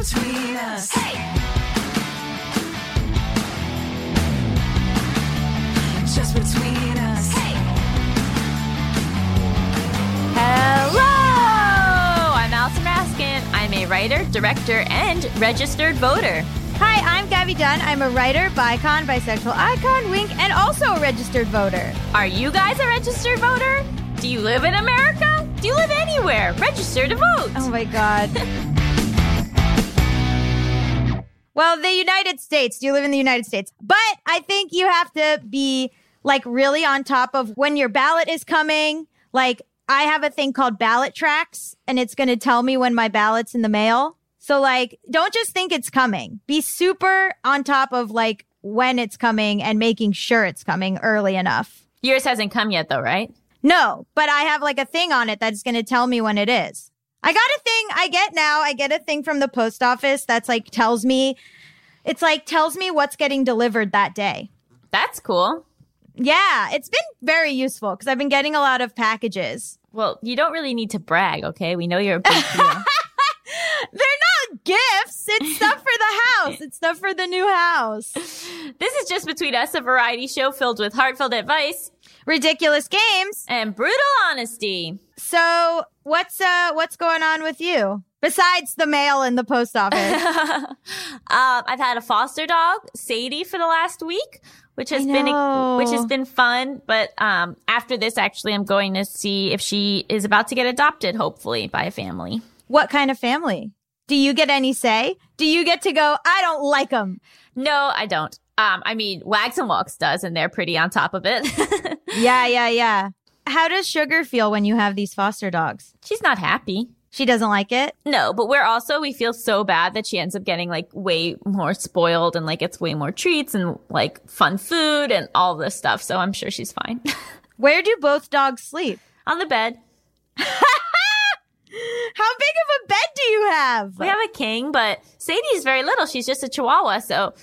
between us. Hey! Just between us. Hey! Hello! I'm Allison Raskin. I'm a writer, director, and registered voter. Hi, I'm Gaby Dunn. I'm a writer, bicon, bisexual icon, wink, and also a registered voter. Are you guys a registered voter? Do you live in America? Do you live anywhere? Register to vote. Oh my god. well, the United States. Do you live in the United States? But I think you have to be like really on top of when your ballot is coming. Like I have a thing called BallotTrax and it's going to tell me when my ballot's in the mail. So like don't just think it's coming. Be super on top of like when it's coming and making sure it's coming early enough. Yours hasn't come yet, though, right? No, but I have like a thing on it that's going to tell me when it is. I got a thing I get now. I get a thing from the post office that's like tells me, it's like tells me what's getting delivered that day. That's cool. Yeah, it's been very useful because I've been getting a lot of packages. Well, you don't really need to brag, okay? We know you're a big deal. They're gifts. It's stuff for the house. It's stuff for the new house. this is just between us, a variety show filled with heartfelt advice Ridiculous games. and brutal honesty. So what's uh what's going on with you besides the mail and the post office? um, I've had a foster dog, Sadie, for the last week, which has been which has been fun. But um, after this, actually, I'm going to see if she is about to get adopted, hopefully by a family. what kind of family? Do you get any say? Do you get to go? I don't like them. No, I don't. Um, I mean, Wags and Walks does, and they're pretty on top of it. Yeah, yeah, yeah. How does Sugar feel when you have these foster dogs? She's not happy. She doesn't like it. No, but we're also we feel so bad that she ends up getting like way more spoiled and like gets way more treats and like fun food and all this stuff. So I'm sure she's fine. Where do both dogs sleep? On the bed. How big of a bed do you have? We have a king, but Sadie's very little. She's just a chihuahua. So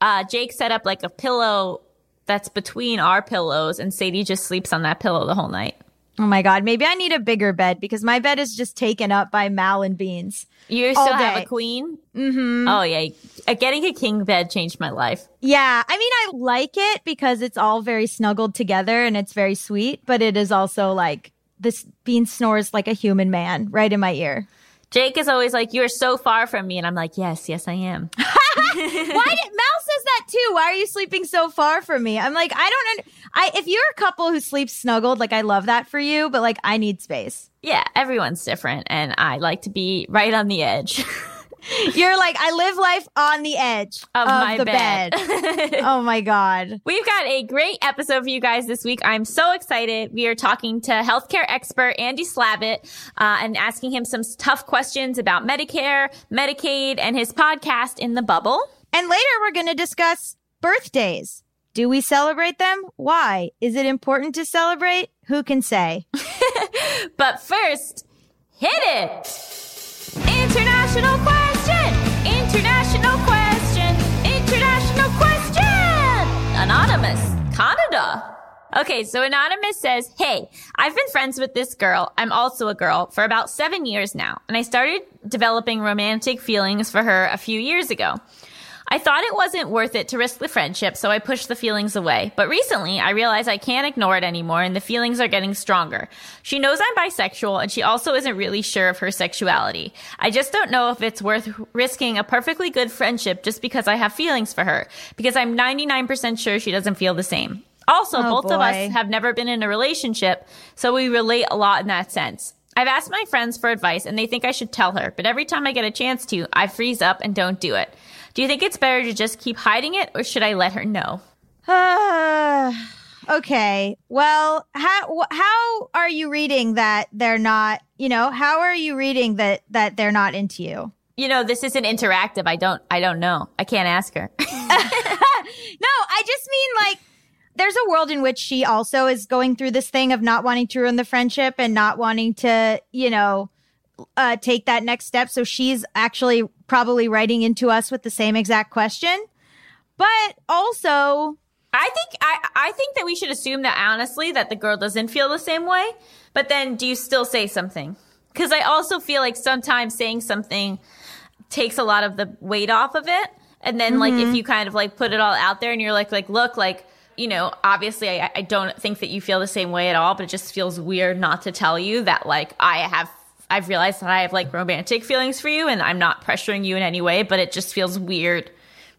uh, Jake set up like a pillow that's between our pillows, and Sadie just sleeps on that pillow the whole night. oh my god, maybe I need a bigger bed because my bed is just taken up by Mal and Beans. You still have a queen? Mm-hmm. Oh, yeah. Uh, Getting a king bed changed my life. Yeah, I mean I like it because it's all very snuggled together and it's very sweet, but it is also like this bean snores like a human man right in my ear. Jake is always like, You're so far from me. And I'm like, Yes, yes, I am. Why did Mal says that too? Why are you sleeping so far from me? I'm like, I don't. I if you're a couple who sleeps snuggled, like I love that for you, but like I need space. yeah, everyone's different. And I like to be right on the edge. You're like I live life on the edge Of my the bed. bed. oh my god. We've got a great episode for you guys this week. I'm so excited. We are talking to healthcare expert Andy Slavitt uh, and asking him some tough questions about Medicare, Medicaid, and his podcast in the bubble. And later we're going to discuss birthdays. Do we celebrate them? Why? Is it important to celebrate? Who can say? But first, hit it! International question! International question! International question! Anonymous, Canada. Okay, so Anonymous says, Hey, I've been friends with this girl. I'm also a girl for about seven years now, and I started developing romantic feelings for her a few years ago. I thought it wasn't worth it to risk the friendship, so I pushed the feelings away. But recently, I realized I can't ignore it anymore, and the feelings are getting stronger. She knows I'm bisexual, and she also isn't really sure of her sexuality. I just don't know if it's worth risking a perfectly good friendship just because I have feelings for her, because I'm 99% sure she doesn't feel the same. Also, Oh, both of us have never been in a relationship, so we relate a lot in that sense. I've asked my friends for advice and they think I should tell her, but every time I get a chance to, I freeze up and don't do it. Do you think it's better to just keep hiding it or should I let her know? okay. Well, how how are you reading that they're not, you know, how are you reading that that they're not into you? You know, this isn't interactive. I don't I don't know. I can't ask her. No, I just mean like there's a world in which she also is going through this thing of not wanting to ruin the friendship and not wanting to, you know, uh, take that next step. So she's actually probably writing into us with the same exact question. But also, I think I I think that we should assume that honestly that the girl doesn't feel the same way. But then do you still say something? Cuz I also feel like sometimes saying something takes a lot of the weight off of it. And then like if you kind of like put it all out there and you're like like look like you know obviously I, I don't think that you feel the same way at all, but it just feels weird not to tell you that like I have I've realized that I have like romantic feelings for you and I'm not pressuring you in any way, but it just feels weird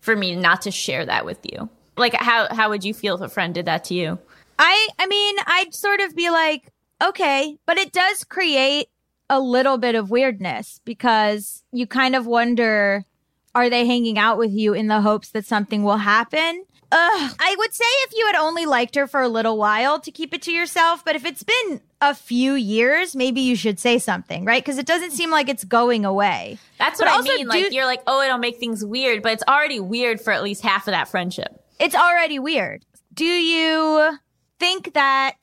for me not to share that with you. Like how how would you feel if a friend did that to you? I I mean, I'd sort of be like, okay, but it does create a little bit of weirdness because you kind of wonder are they hanging out with you in the hopes that something will happen? Ugh. I would say if you had only liked her for a little while to keep it to yourself, but if it's been a few years, maybe you should say something, right? Because it doesn't seem like it's going away. That's But what I also, mean. Like do- you're like, oh, it'll make things weird, but it's already weird for at least half of that friendship. it's already weird. Do you think that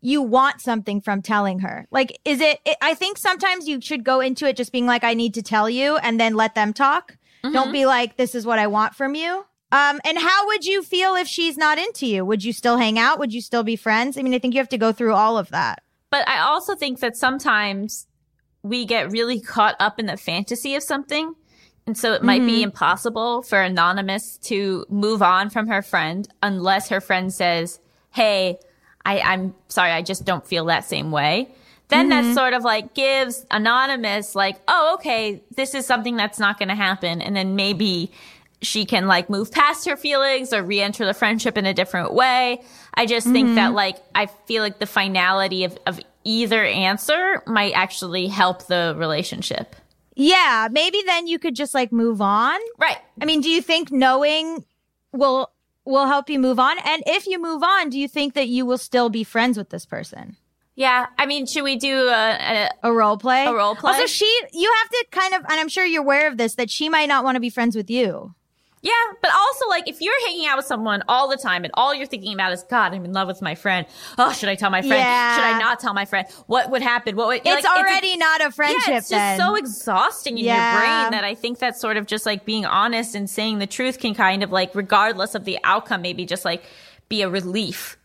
you want something from telling her? Like, is it, it, I think sometimes you should go into it just being like, I need to tell you and then let them talk. Mm-hmm. Don't be like, this is what I want from you. Um, and how would you feel if she's not into you? Would you still hang out? Would you still be friends? I mean, I think you have to go through all of that. But I also think that sometimes we get really caught up in the fantasy of something. And so it might be impossible for Anonymous to move on from her friend unless her friend says, Hey, I, I'm sorry, I just don't feel that same way. Then that sort of like gives Anonymous like, oh, okay, this is something that's not going to happen. And then maybe she can like move past her feelings or re-enter the friendship in a different way. I just think that mm-hmm. like I feel like the finality of, of either answer might actually help the relationship. Yeah. Maybe then you could just like move on. Right. I mean, do you think knowing will will help you move on? And if you move on, do you think that you will still be friends with this person? Yeah. I mean, should we do a, a A role play? A role play? Also, she you have to kind of and I'm sure you're aware of this that she might not want to be friends with you. Yeah, but also like if you're hanging out with someone all the time and all you're thinking about is God, I'm in love with my friend. Oh, should I tell my friend? Yeah. Should I not tell my friend? What would happen? What would It's like, already not a friendship yeah, it's just then. so exhausting in Yeah. your brain that I think that sort of just like being honest and saying the truth can kind of like, regardless of the outcome, maybe just like be a relief.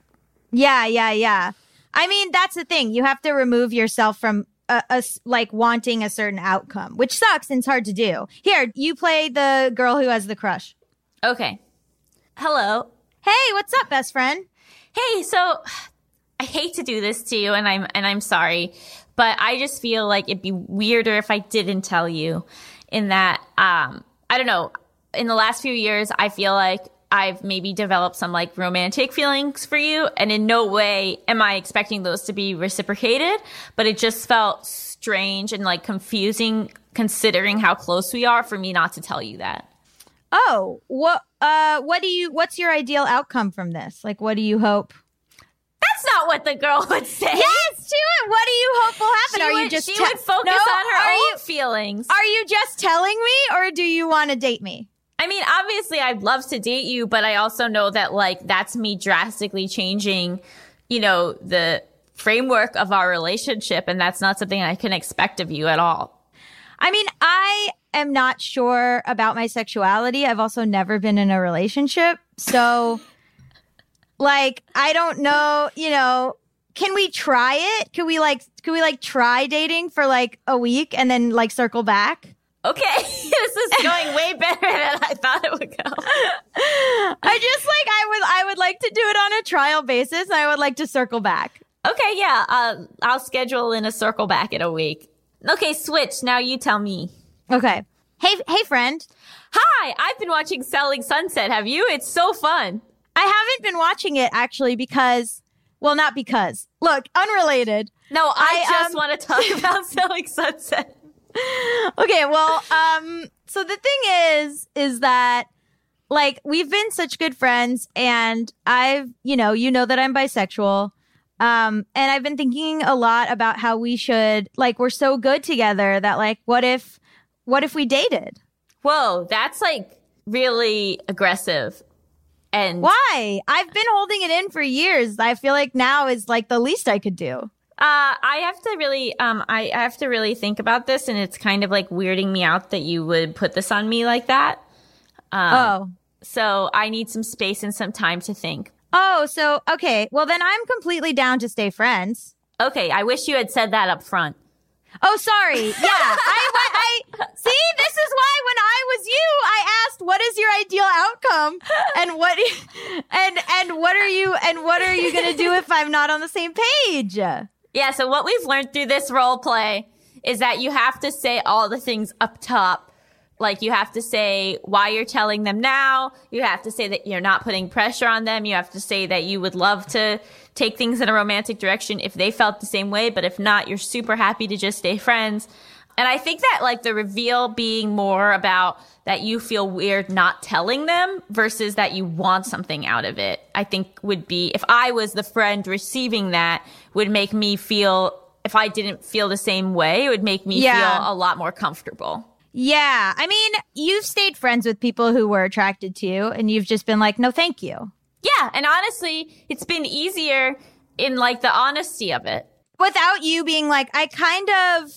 yeah, yeah, yeah. I mean, that's the thing. You have to remove yourself from a, a like wanting a certain outcome, which sucks and it's hard to do. Here, you play the girl who has the crush. Okay. Hello. Hey, what's up, best friend? Hey, so I hate to do this to you and I'm and I'm sorry, but I just feel like it'd be weirder if I didn't tell you in that um I don't know, in the last few years I feel like I've maybe developed some like romantic feelings for you and in no way am I expecting those to be reciprocated, but it just felt strange and like confusing considering how close we are for me not to tell you that. Oh, what uh what do you what's your ideal outcome from this? Like what do you hope? That's not what the girl would say. Yes, to it. What do you hope will happen? She are would, you just she te- would focus No, on her own you feelings. are you just telling me or do you want to date me? I mean, obviously, I'd love to date you, but I also know that like that's me drastically changing, you know, the framework of our relationship, and that's not something I can expect of you at all. I mean, I am not sure about my sexuality. I've also never been in a relationship. So like I don't know, you know, can we try it? Can we like can we like try dating for like a week and then like circle back? Okay, this is going way better than I thought it would go. I just like I would I would like to do it on a trial basis. And I would like to circle back. Okay, yeah, uh, I'll schedule in a circle back in a week. Okay, switch. Now you tell me. Okay. Hey hey friend. Hi, I've been watching Selling Sunset. Have you? It's so fun. I haven't been watching it actually because well not because. Look, unrelated. No, I, I, just um, want to talk about Selling Sunset. Okay, well, um, so the thing is, is that like we've been such good friends, and I've, you know, you know that I'm bisexual, um, and I've been thinking a lot about how we should, like, we're so good together that, like, what if, what if we dated? Whoa, that's like really aggressive. And Why? I've been holding it in for years. I feel like now is like the least I could do. Uh, I have to really, um, I, I have to really think about this, and it's kind of like weirding me out that you would put this on me like that. Um, oh. So I need some space and some time to think. Oh, so okay. Well, then I'm completely down to stay friends. Okay, I wish you had said that up front. Oh, sorry. Yeah, I, I see. This is why when I was you, I asked, "What is your ideal outcome? And what and and what are you and what are you gonna do if I'm not on the same page? Yeah, so what we've learned through this role play is that you have to say all the things up top. Like you have to say why you're telling them now. You have to say that you're not putting pressure on them. You have to say that you would love to take things in a romantic direction if they felt the same way, but if not, you're super happy to just stay friends. And I think that like the reveal being more about that you feel weird not telling them versus that you want something out of it, I think would be, if I was the friend receiving that, would make me feel, if I didn't feel the same way, it would make me Yeah. feel a lot more comfortable. Yeah. I mean, you've stayed friends with people who were attracted to you and you've just been like, no, thank you. Yeah. And honestly, it's been easier in like the honesty of it. Without you being like, I kind of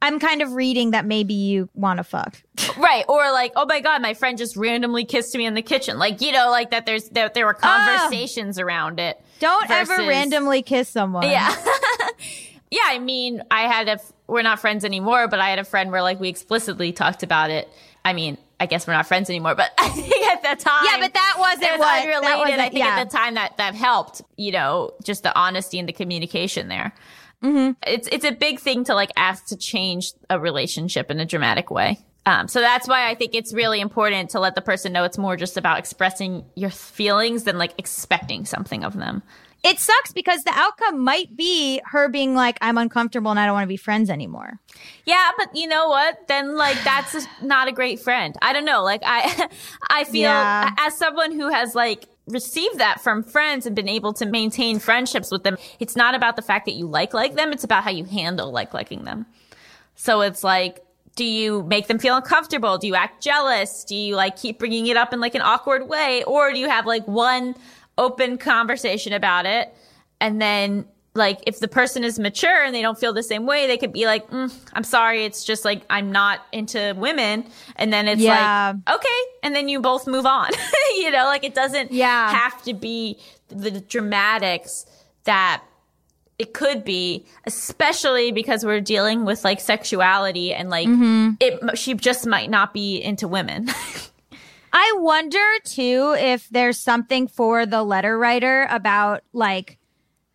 I'm kind of reading that maybe you want to fuck. Right. Or like, oh my God, my friend just randomly kissed me in the kitchen. Like, you know, like that there's, that there were ah. conversations around it. Don't ever randomly kiss someone. Yeah. yeah. I mean, I had a, we're not friends anymore, but I had a friend where like we explicitly talked about it. I mean, I guess we're not friends anymore, but I think at the time. Yeah, but that wasn't it was what- unrelated. wasn't- I think yeah. at the time that that helped, you know, just the honesty and the communication there. Mm-hmm. It's it's a big thing to like ask to change a relationship in a dramatic way. Um, so that's why I think it's really important to let the person know it's more just about expressing your feelings than like expecting something of them. It sucks because the outcome might be her being like, I'm uncomfortable and I don't want to be friends anymore. Yeah, but you know what? Then like that's not a great friend. I don't know. Like I I feel Yeah. as someone who has like received that from friends and been able to maintain friendships with them, it's not about the fact that you like like them, it's about how you handle like liking them. So it's like do you make them feel uncomfortable? Do you act jealous? Do you like keep bringing it up in like an awkward way or do you have like one open conversation about it and then like if the person is mature and they don't feel the same way they could be like mm, i'm sorry it's just like i'm not into women and then it's Yeah. like okay and then you both move on you know like it doesn't Yeah. have to be the dramatics that it could be especially because we're dealing with like sexuality and like Mm-hmm. it she just might not be into women I wonder too if there's something for the letter writer about like,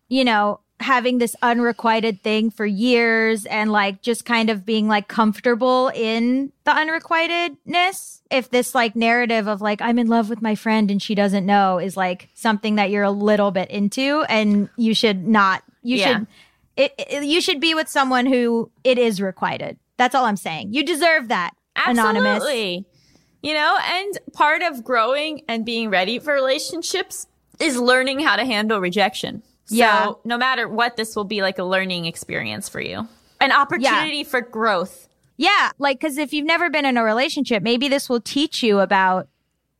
you know, having this unrequited thing for years and like just kind of being like comfortable in the unrequitedness. If this like narrative of like, I'm in love with my friend and she doesn't know is like something that you're a little bit into and you should not, you Yeah. should, it, it, you should be with someone who it is requited. That's all I'm saying. You deserve that. Anonymous. Absolutely. You know, and part of growing and being ready for relationships is learning how to handle rejection. Yeah. So no matter what, this will be like a learning experience for you. An opportunity for growth. Yeah, like because if you've never been in a relationship, maybe this will teach you about,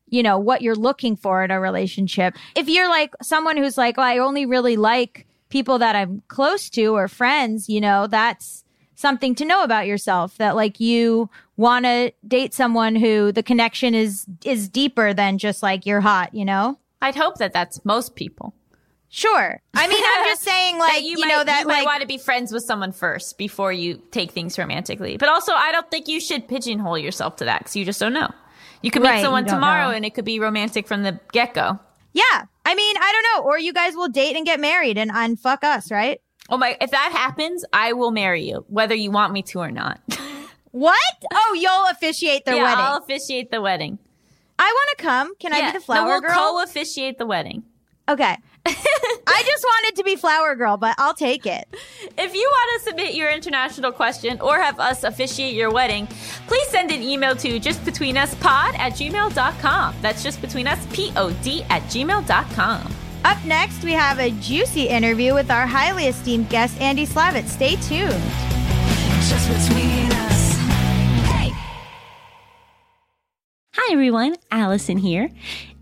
you know, what you're looking for in a relationship. If you're like someone who's like, well, I only really like people that I'm close to or friends, you know, that's something to know about yourself. That like you want to date someone who the connection is is deeper than just like you're hot, you know. I'd hope that that's most people. Sure. I mean, I'm just saying, like, That you, might, know, that you might like, want to be friends with someone first before you take things romantically. But also, I don't think you should pigeonhole yourself to that because you just don't know. You could meet Right, someone tomorrow know. and it could be romantic from the get go. yeah. I mean, I don't know. Or you guys will date and get married and unfuck us, right? Oh my! If that happens, I will marry you, whether you want me to or not. What? Oh, you'll officiate their yeah, wedding. I'll officiate the wedding. I want to come. Can I be the flower no, we'll girl? co-officiate the wedding. okay. I just wanted to be flower girl, but I'll take it. If you want to submit your international question or have us officiate your wedding, please send an email to justbetweenuspod at gmail.com. That's justbetweenuspod at gmail.com. Up next, we have a juicy interview with our highly esteemed guest, Andy Slavitt. Stay tuned. Just between us. Hey. Hi everyone, Allison here.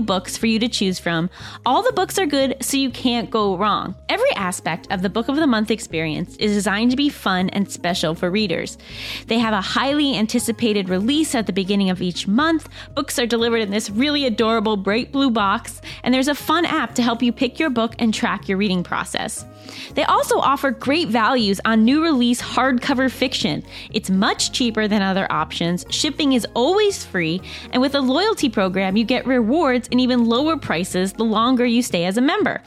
books for you to choose from. All the books are good, so you can't go wrong. Every aspect of the Book of the Month experience is designed to be fun and special for readers. They have a highly anticipated release at the beginning of each month. Books are delivered in this really adorable bright blue box, and there's a fun app to help you pick your book and track your reading process. They also offer great values on new release hardcover fiction. It's much cheaper than other options, shipping is always free, and with a loyalty program, you get rewards and even lower prices the longer you stay as a member.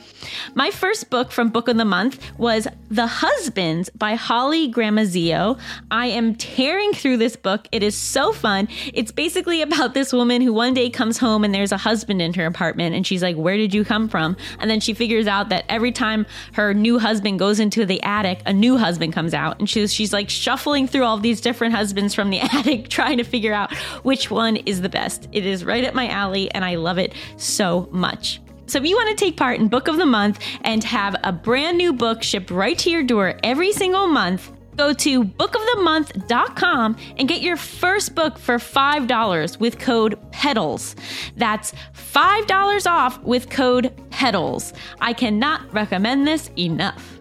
My first book from Book of the Month was The Husbands by Holly Gramazio. I am tearing through this book. It is so fun. It's basically about this woman who one day comes home and there's a husband in her apartment, and she's like, Where did you come from? And then she figures out that every time her new husband goes into the attic, a new husband comes out, and she's she's like shuffling through all these different husbands from the attic, trying to figure out which one is the best. It is right up my alley, and I love it so much. So, if you want to take part in Book of the Month and have a brand new book shipped right to your door every single month, go to bookofthemonth.com and get your first book for $5 with code PEDALS. That's $5 off with code PEDALS. I cannot recommend this enough.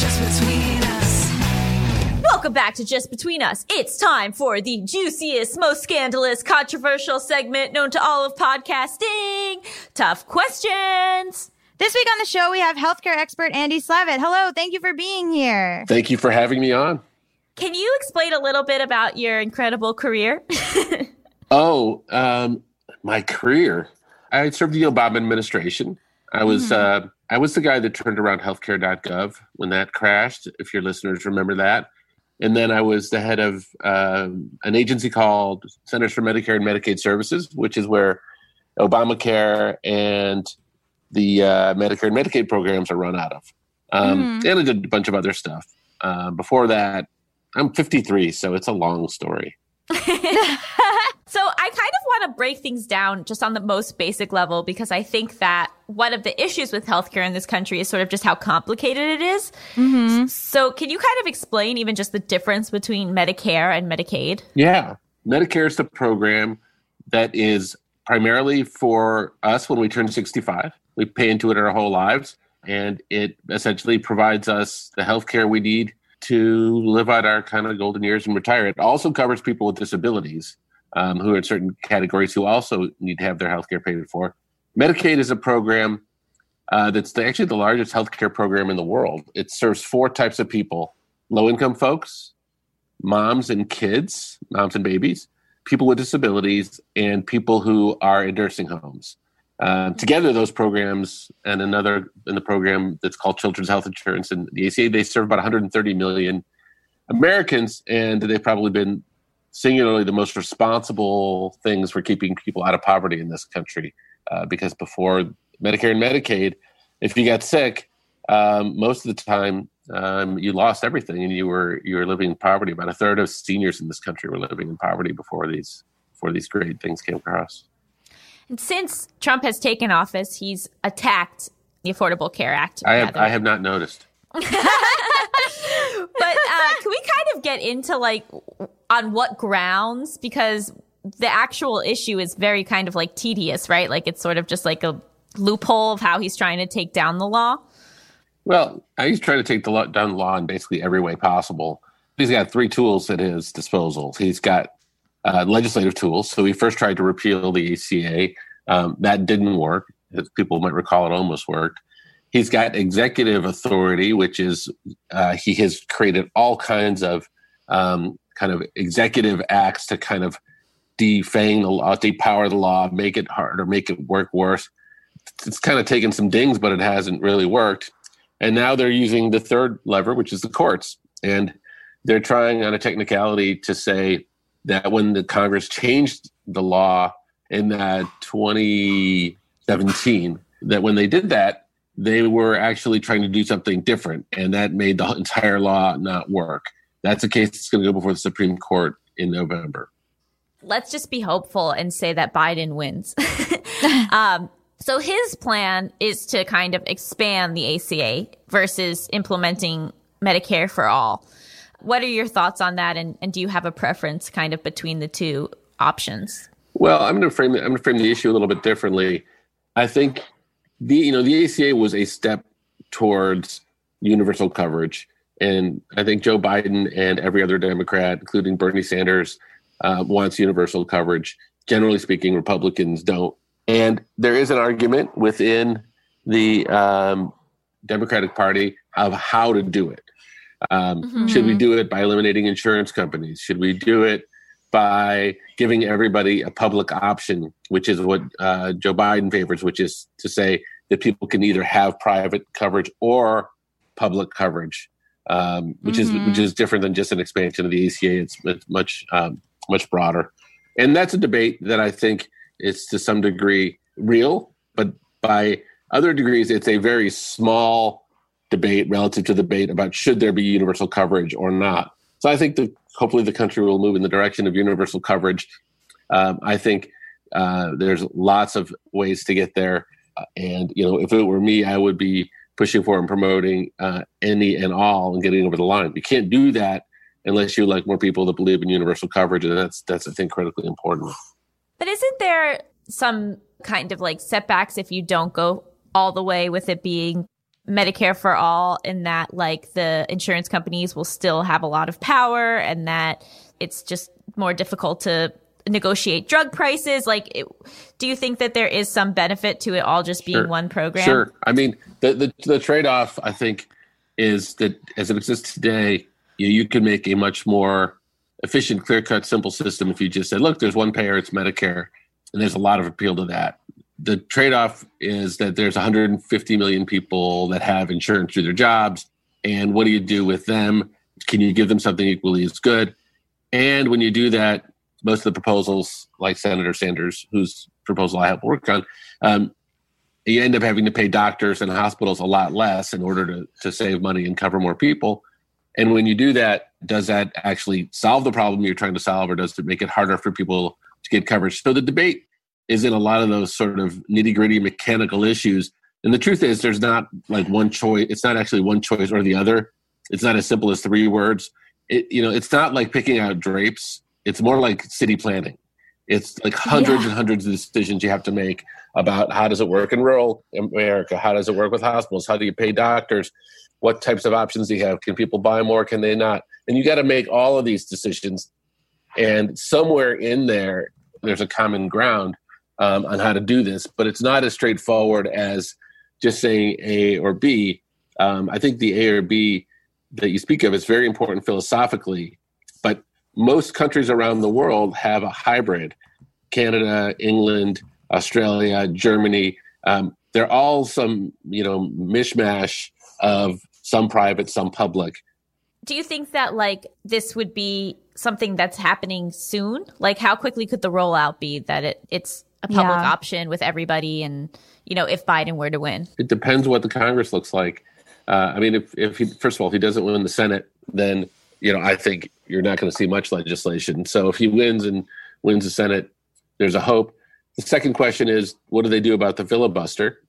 Just between us. Welcome back to Just Between Us. It's time for the juiciest, most scandalous, controversial segment known to all of podcasting. Tough questions. This week on the show, we have healthcare expert Andy Slavitt. Hello, thank you for being here. Thank you for having me on. Can you explain a little bit about your incredible career? Oh, um, my career. I served the Obama administration. I was uh, I was the guy that turned around healthcare.gov when that crashed. If your listeners remember that, and then I was the head of um an agency called Centers for Medicare and Medicaid Services, which is where Obamacare and the uh, Medicare and Medicaid programs are run out of. Um, And I did a bunch of other stuff. Uh, before that, I'm 53, so it's a long story. So I kind of want to break things down just on the most basic level because I think that one of the issues with healthcare in this country is sort of just how complicated it is. So can you kind of explain even just the difference between Medicare and Medicaid? Yeah. Medicare is the program that is primarily for us when we turn 65. We pay into it our whole lives, and it essentially provides us the health care we need to live out our kind of golden years and retire. It also covers people with disabilities um, who are in certain categories who also need to have their health care paid for. Medicaid is a program uh, that's the, actually the largest healthcare program in the world. It serves four types of people low income folks, moms and kids, moms and babies, people with disabilities, and people who are in nursing homes. Um, together, those programs and another in the program that's called Children's Health Insurance and the ACA, they serve about 130 million Americans, and they've probably been singularly the most responsible things for keeping people out of poverty in this country. Uh, because before Medicare and Medicaid, if you got sick, um, most of the time um, you lost everything and you were you were living in poverty. About a third of seniors in this country were living in poverty before these before these great things came across. And since Trump has taken office, he's attacked the Affordable Care Act. I have. I have not noticed. but uh, can we kind of get into like on what grounds? Because the actual issue is very kind of like tedious, right? Like it's sort of just like a loophole of how he's trying to take down the law. Well, he's trying to take the law, down the law in basically every way possible. He's got three tools at his disposal. He's got uh, legislative tools. So he first tried to repeal the ACA. Um, that didn't work. As people might recall, it almost worked. He's got executive authority, which is uh, he has created all kinds of um, kind of executive acts to kind of defang the law, depower the law, make it harder, make it work worse. It's kind of taken some dings, but it hasn't really worked. And now they're using the third lever, which is the courts. And they're trying on a technicality to say that when the Congress changed the law in that 2017, that when they did that, they were actually trying to do something different, and that made the entire law not work. That's a case that's going to go before the Supreme Court in November. let's just be hopeful and say that Biden wins. um, so his plan is to kind of expand the ACA versus implementing Medicare for all. What are your thoughts on that? And, and do you have a preference kind of between the two options? Well, I'm going to frame I'm going to frame the issue a little bit differently. I think the you know the ACA was a step towards universal coverage, and I think Joe Biden and every other Democrat, including Bernie Sanders, uh, wants universal coverage. Generally speaking, Republicans don't. And there is an argument within the um, Democratic Party of how to do it. Um, Should we do it by eliminating insurance companies? Should we do it by giving everybody a public option, which is what uh, Joe Biden favors, which is to say that people can either have private coverage or public coverage, um, which is which is different than just an expansion of the ACA. It's, it's much um, much broader, and that's a debate that I think is to some degree real, but by other degrees, it's a very small debate relative to the debate about should there be universal coverage or not. So I think that hopefully the country will move in the direction of universal coverage. Um, I think uh, there's lots of ways to get there, Uh, and you know, if it were me, I would be pushing for and promoting uh, any and all and getting over the line. You can't do that unless you like more people that believe in universal coverage, and that's that's I think critically important. But isn't there some kind of like setbacks if you don't go all the way with it being Medicare for all, in that like the insurance companies will still have a lot of power and that it's just more difficult to negotiate drug prices? Like, it, do you think that there is some benefit to it all just being Sure. one program? Sure. I mean, the the, the trade off I think is that as it exists today, you, you can make a much more efficient, clear cut, simple system if you just said, look, there's one payer, it's Medicare, and there's a lot of appeal to that. The trade off is that there's 150 million people that have insurance through their jobs, and what do you do with them? Can you give them something equally as good? And when you do that, most of the proposals, like Senator Sanders, whose proposal I helped work on, um, you end up having to pay doctors and hospitals a lot less in order to, to save money and cover more people. And when you do that, does that actually solve the problem you're trying to solve, or does it make it harder for people to get coverage? So the debate is in a lot of those sort of nitty gritty mechanical issues. And the truth is, there's not like one choice. It's not actually one choice or the other. It's not as simple as three words. It, you know, it's not like picking out drapes. It's more like city planning. It's like hundreds and hundreds of decisions you have to make about how does it work in rural America? How does it work with hospitals? How do you pay doctors? What types of options do you have? Can people buy more? Can they not? And you got to make all of these decisions. And somewhere in there, there's a common ground um, on how to do this, but it's not as straightforward as just saying A or B. Um, I think the A or B that you speak of is very important philosophically, but most countries around the world have a hybrid. Canada, England, Australia, Germany. Um, they're all some, you know, mishmash of some private, some public. Do you think that like this would be something that's happening soon? Like, how quickly could the rollout be that it it's a public Yeah. option with everybody, and you know, if Biden were to win? It depends what the Congress looks like. Uh, I mean, if, if he, first of all, if he doesn't win the Senate, then you know I think you're not going to see much legislation. So if he wins and wins the Senate, there's a hope. The second question is, what do they do about the filibuster?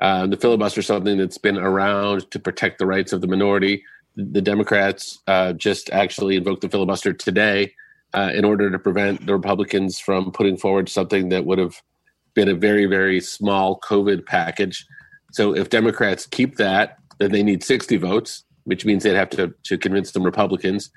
Uh, the filibuster is something that's been around to protect the rights of the minority. The Democrats uh, just actually invoked the filibuster today uh, in order to prevent the Republicans from putting forward something that would have been a very, very small COVID package. So if Democrats keep that, then they need 60 votes, which means they'd have to, to convince some Republicans.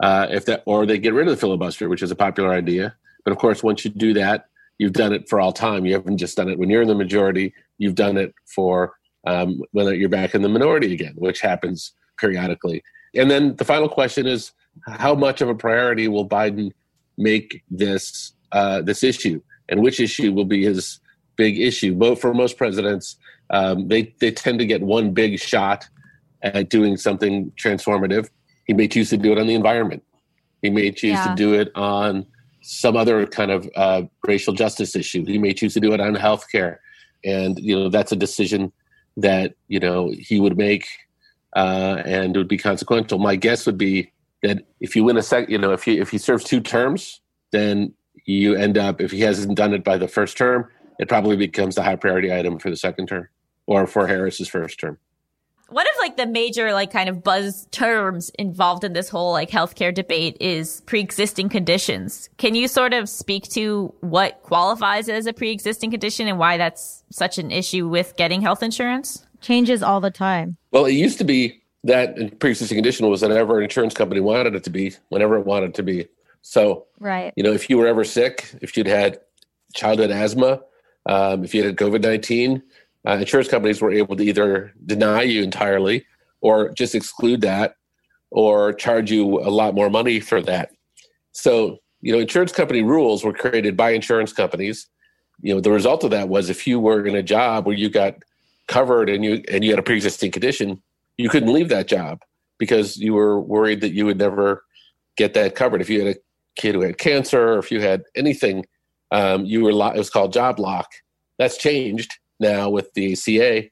Uh, if that, or they get rid of the filibuster, which is a popular idea. But of course, once you do that, you've done it for all time. You haven't just done it when you're in the majority. You've done it for um, when you're back in the minority again, which happens periodically. And then the final question is, how much of a priority will Biden make this uh, this issue, and which issue will be his big issue? Both for most presidents, um, they they tend to get one big shot at doing something transformative. He may choose to do it on the environment. He may choose Yeah. to do it on some other kind of uh, racial justice issue. He may choose to do it on healthcare, and you know that's a decision that you know he would make, uh, and it would be consequential. My guess would be that if you win a sec, you know, if he if he serves two terms, then you end up if he hasn't done it by the first term, it probably becomes the high priority item for the second term or for Harris's first term. One of like the major like kind of buzz terms involved in this whole like healthcare debate is pre-existing conditions. Can you sort of speak to what qualifies as a pre-existing condition and why that's such an issue with getting health insurance? Changes all the time. Well, it used to be that pre-existing condition was whatever an insurance company wanted it to be, whenever it wanted it to be. So, Right. you know, if you were ever sick, if you'd had childhood asthma, um, if you had COVID nineteen, uh, insurance companies were able to either deny you entirely or just exclude that, or charge you a lot more money for that. So, you know, insurance company rules were created by insurance companies. You know, the result of that was if you were in a job where you got covered and you and you had a pre-existing condition, you couldn't leave that job because you were worried that you would never get that covered. If you had a kid who had cancer, or if you had anything, um, you were lo- it was called job lock. That's changed now with the ACA.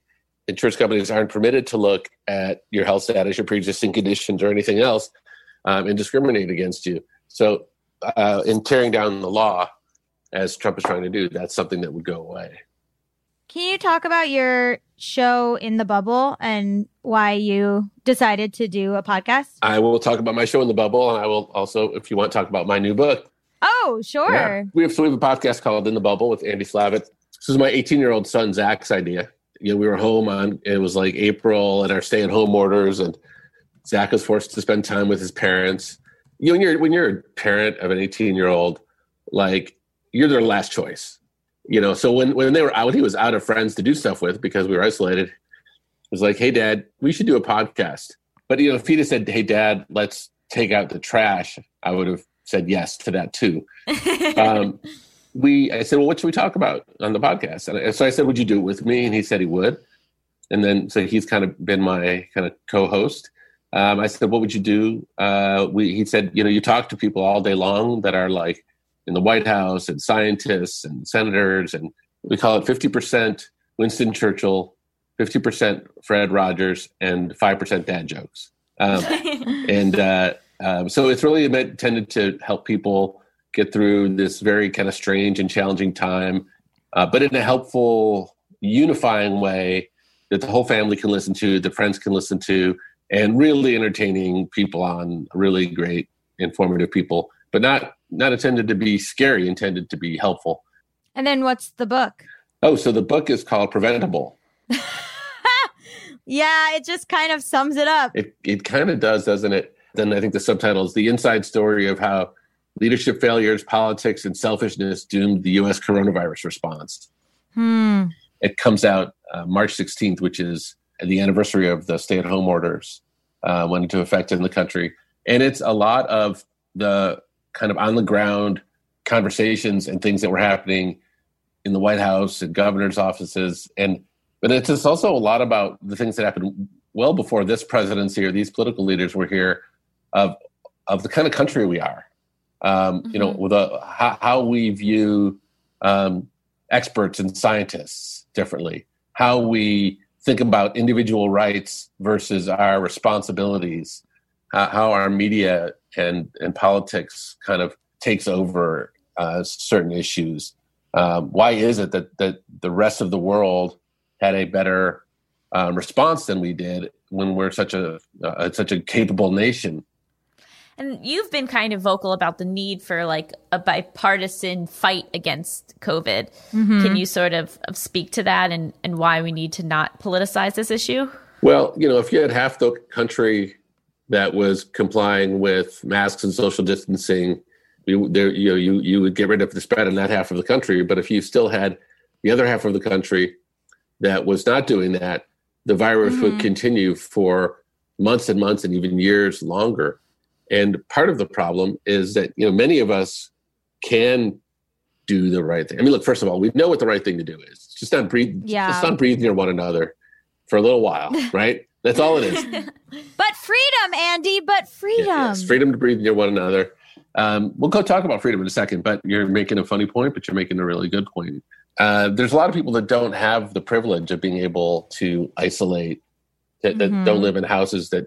Insurance companies aren't permitted to look at your health status, your pre-existing conditions, or anything else, um, and discriminate against you. So, uh, in tearing down the law, as Trump is trying to do, that's something that would go away. Can you talk about your show in the bubble and why you decided to do a podcast? I will talk about my show in the bubble, and I will also, if you want, talk about my new book. Oh, sure. Yeah. We have so we have a podcast called In the Bubble with Andy Slavitt. This is my 18 year old son Zach's idea. You know, we were home on it was like April and our stay at home orders, and Zach was forced to spend time with his parents. You know, when you're when you're a parent of an 18 year old, like you're their last choice. You know, so when when they were out, he was out of friends to do stuff with because we were isolated. It was like, hey, Dad, we should do a podcast. But you know, if he'd have said, "Hey, Dad, let's take out the trash," I would have said yes to that too. um, we, I said, "Well, what should we talk about on the podcast?" And so I said, "Would you do it with me?" And he said he would. And then so he's kind of been my kind of co-host. Um, I said, "What would you do?" Uh, we, he said, "You know, you talk to people all day long that are like in the White House and scientists and senators, and we call it fifty percent Winston Churchill, fifty percent Fred Rogers, and five percent dad jokes." Um, and uh, um, so it's really meant, intended to help people get through this very kind of strange and challenging time, uh, but in a helpful, unifying way that the whole family can listen to, the friends can listen to, and really entertaining people on really great, informative people, but not not intended to be scary, intended to be helpful. And then what's the book? Oh, so the book is called Preventable. Yeah, it just kind of sums it up. It it kind of does, doesn't it? Then I think the subtitle is the inside story of how leadership failures, politics, and selfishness doomed the U.S. coronavirus response. Hmm. It comes out uh, March 16th, which is the anniversary of the stay-at-home orders uh, went into effect in the country, and it's a lot of the kind of on the ground conversations and things that were happening in the White House and governors' offices, and but it's just also a lot about the things that happened well before this presidency or these political leaders were here of of the kind of country we are. Um, You know, with a, how, how we view um, experts and scientists differently, how we think about individual rights versus our responsibilities, how, how our media and and politics kind of takes over uh, certain issues. Um, why is it that that the rest of the world had a better um, response than we did when we're such a uh, such a capable nation? And you've been kind of vocal about the need for like a bipartisan fight against COVID. Can you sort of of speak to that and, and why we need to not politicize this issue? Well, you know, if you had half the country that was complying with masks and social distancing, you, there, you know, you you would get rid of the spread in that half of the country. But if you still had the other half of the country that was not doing that, the virus would mm-hmm. continue for months and months and even years longer. And part of the problem is that you know many of us can do the right thing. I mean, look, first of all, we know what the right thing to do is. Just not breathe. Yeah. Just not breathe near one another for a little while, right? That's all it is. But freedom, Andy, but freedom. Yes, freedom to breathe near one another. Um, we'll go talk about freedom in a second, but you're making a funny point, but you're making a really good point. uh, there's a lot of people that don't have the privilege of being able to isolate, that, that Mhm. don't live in houses that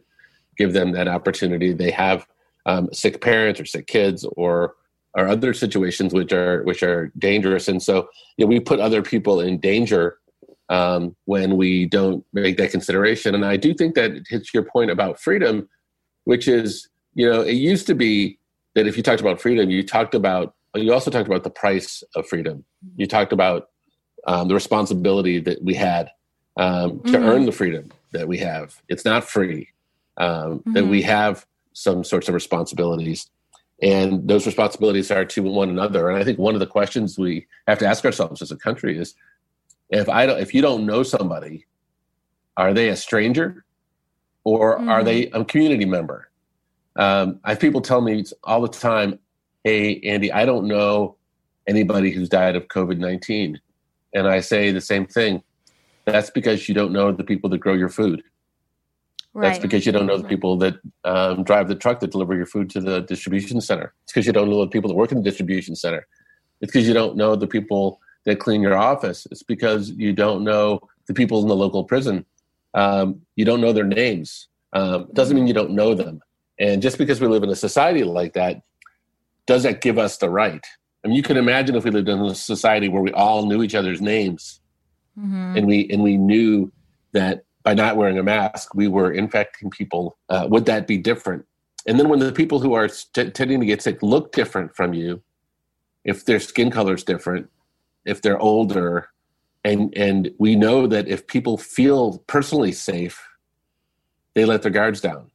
give them that opportunity. They have um, sick parents or sick kids or or other situations which are which are dangerous, and so you know, we put other people in danger um, when we don't make that consideration. And I do think that it hits your point about freedom, which is you know it used to be that if you talked about freedom, you talked about you also talked about the price of freedom. You talked about um, the responsibility that we had um, to Mhm. earn the freedom that we have. It's not free. Um, That we have some sorts of responsibilities, and those responsibilities are to one another. And I think one of the questions we have to ask ourselves as a country is: if I don't, if you don't know somebody, are they a stranger, or are Mhm. they a community member? Um, I have people tell me all the time, "Hey, Andy, I don't know anybody who's died of COVID nineteen," and I say the same thing. That's because you don't know the people that grow your food. That's because you don't know the people that um, drive the truck that deliver your food to the distribution center. It's because you don't know the people that work in the distribution center. It's because you don't know the people that clean your office. It's because you don't know the people in the local prison. Um, you don't know their names. Um, doesn't mean you don't know them. And just because we live in a society like that, does that give us the right? I mean, you can imagine if we lived in a society where we all knew each other's names Mhm. and we and we knew that by not wearing a mask we were infecting people uh, would that be different and then when the people who are t- tending to get sick look different from you if their skin color is different if they're older and and we know that if people feel personally safe they let their guards down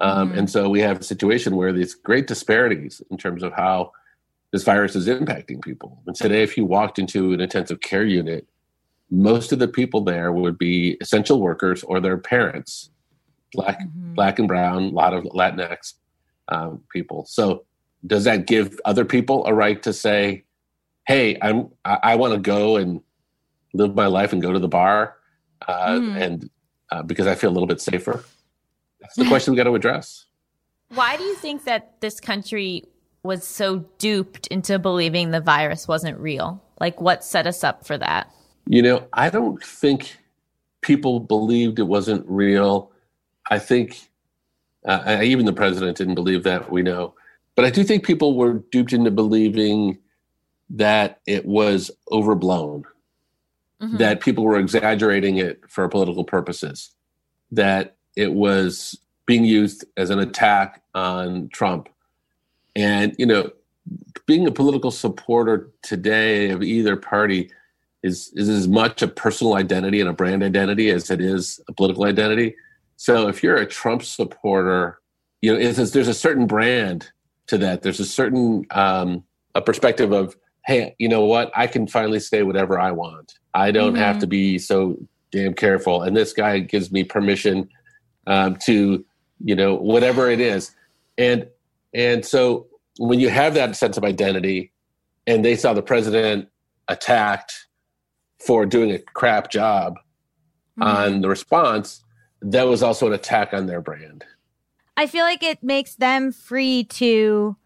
um, Mhm. and so we have a situation where there's great disparities in terms of how this virus is impacting people and today if you walked into an intensive care unit most of the people there would be essential workers or their parents, black, Mhm. black and brown, a lot of Latinx um, people. So, does that give other people a right to say, "Hey, I'm I, I want to go and live my life and go to the bar, uh, Mhm. and uh, because I feel a little bit safer"? That's the question we got to address. Why do you think that this country was so duped into believing the virus wasn't real? Like, what set us up for that? You know, I don't think people believed it wasn't real. I think uh, I- even the president didn't believe that, we know. But I do think people were duped into believing that it was overblown, Mhm. that people were exaggerating it for political purposes, that it was being used as an attack on Trump. And, you know, being a political supporter today of either party is is as much a personal identity and a brand identity as it is a political identity. So if you're a Trump supporter, you know, it's, there's a certain brand to that. There's a certain um, a perspective of, hey, you know what? I can finally say whatever I want. I don't have Mhm. to be so damn careful. And this guy gives me permission um, to, you know, whatever it is. And and so when you have that sense of identity, and they saw the president attacked for doing a crap job Mhm. on the response, that was also an attack on their brand. I feel like it makes them free to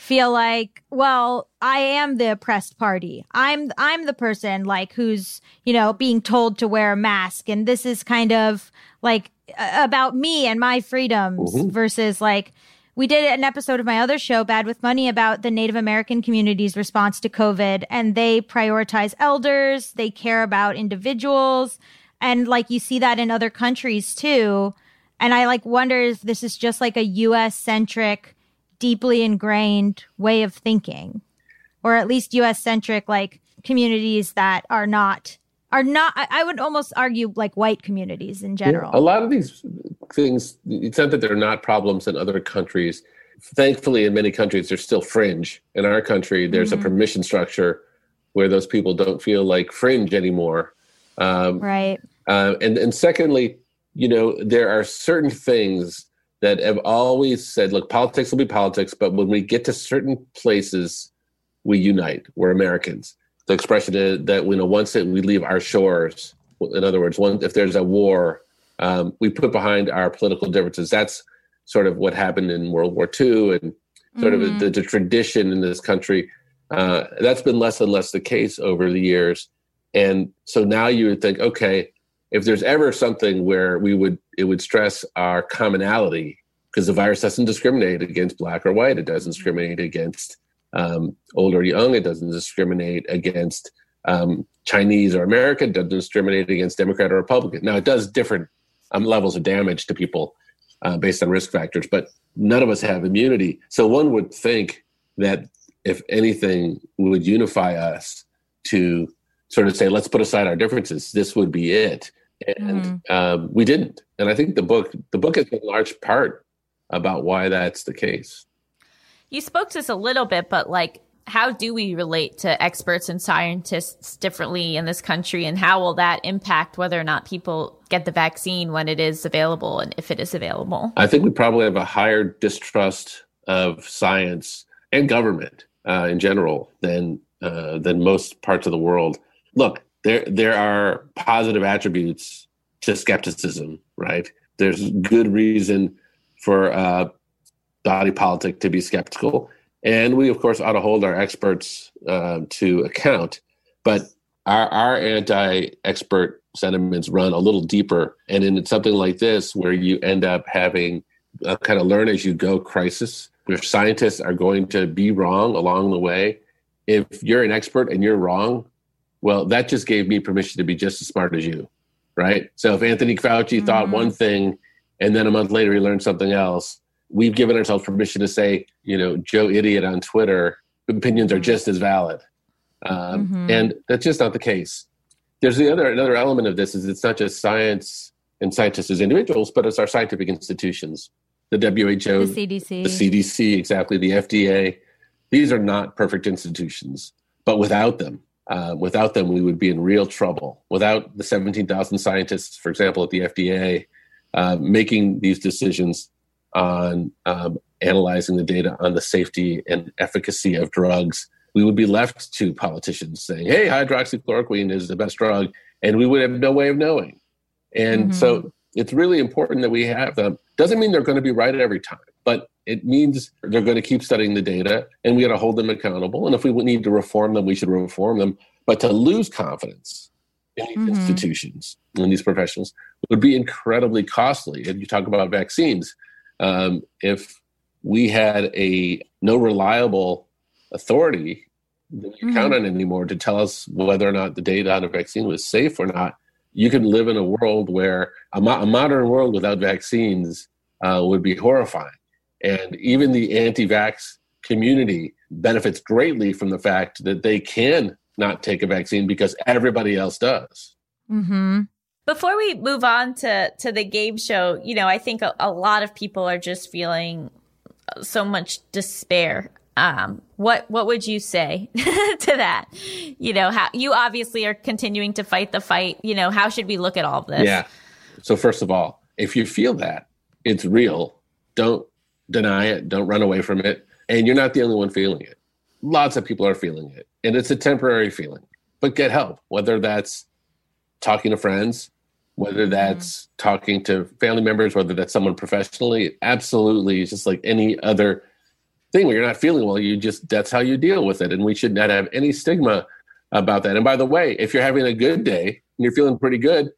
feel like, well, I am the oppressed party. I'm I'm the person like who's, you know, being told to wear a mask and this is kind of like about me and my freedoms Mhm. versus like we did an episode of my other show Bad with Money about the Native American community's response to COVID and they prioritize elders, they care about individuals and like you see that in other countries too. And I like wonder if this is just like a US centric, deeply ingrained way of thinking, or at least US centric, like communities that are not, are not, I, would almost argue like white communities in general. A lot of these things, it's not that they're not problems in other countries. Thankfully, in many countries, they're still fringe. In our country, there's Mhm. a permission structure where those people don't feel like fringe anymore. Um, right. Uh, and and secondly, you know, there are certain things that have always said, look, politics will be politics, but when we get to certain places, we unite. We're Americans. The expression is that you know, once that we leave our shores, in other words, one, if there's a war, um, we put behind our political differences. That's sort of what happened in World War II and sort Mhm. of the, the tradition in this country. Uh, that's been less and less the case over the years. And so now you would think, okay, if there's ever something where we would it would stress our commonality, because the virus doesn't discriminate against black or white, it doesn't discriminate against um, old or young, it doesn't discriminate against um, Chinese or American, it doesn't discriminate against Democrat or Republican. Now it does different um, levels of damage to people uh, based on risk factors, but none of us have immunity. So one would think that if anything would unify us to sort of say, let's put aside our differences, this would be it. And Mm-hmm. um, we didn't. And I think the book the book is a large part about why that's the case. You spoke to this a little bit, but like, how do we relate to experts and scientists differently in this country? And how will that impact whether or not people get the vaccine when it is available and if it is available? I think we probably have a higher distrust of science and government uh, in general than uh, than most parts of the world. Look, there there are positive attributes to skepticism, right? There's good reason for uh, body politic to be skeptical, and we of course ought to hold our experts uh, to account. But our, our anti-expert sentiments run a little deeper, and in something like this, where you end up having a kind of learn as you go crisis, where scientists are going to be wrong along the way. If you're an expert and you're wrong, well, that just gave me permission to be just as smart as you, right? So if Anthony Fauci thought Mhm. one thing and then a month later he learned something else, we've given ourselves permission to say, you know, Joe Idiot on Twitter opinions are just as valid, um, Mhm. and that's just not the case. There's the other another element of this is it's not just science and scientists as individuals, but it's our scientific institutions, the WHO, The CDC. the CDC, exactly, the FDA. These are not perfect institutions, but without them, uh, without them, we would be in real trouble. Without the 17,000 scientists, for example, at the FDA, uh, making these decisions on um, analyzing the data on the safety and efficacy of drugs, we would be left to politicians saying, hey, hydroxychloroquine is the best drug, and we would have no way of knowing. And Mhm. so it's really important that we have them. Doesn't mean they're going to be right every time, but it means they're going to keep studying the data and we got to hold them accountable. And if we need to reform them, we should reform them. But to lose confidence in these Mhm. institutions and these professionals would be incredibly costly. And you talk about vaccines. Um, if we had a no reliable authority that we could count on anymore to tell us whether or not the data on a vaccine was safe or not, you could live in a world where a, mo- a modern world without vaccines uh, would be horrifying. And even the anti vax community benefits greatly from the fact that they can not take a vaccine because everybody else does. Mm-hmm. Before we move on to to the game show, you know, I think a, a lot of people are just feeling so much despair. Um, what what would you say to that? You know, how you obviously are continuing to fight the fight. You know, how should we look at all of this? Yeah. So, first of all, if you feel that it's real, don't deny it, don't run away from it. And you're not the only one feeling it. Lots of people are feeling it, and it's a temporary feeling. But get help, whether that's talking to friends, whether mm-hmm. that's talking to family members, whether that's someone professionally. Absolutely, it's just like any other thing where you're not feeling well, you just that's how you deal with it. And we should not have any stigma about that. And by the way, if you're having a good day and you're feeling pretty good,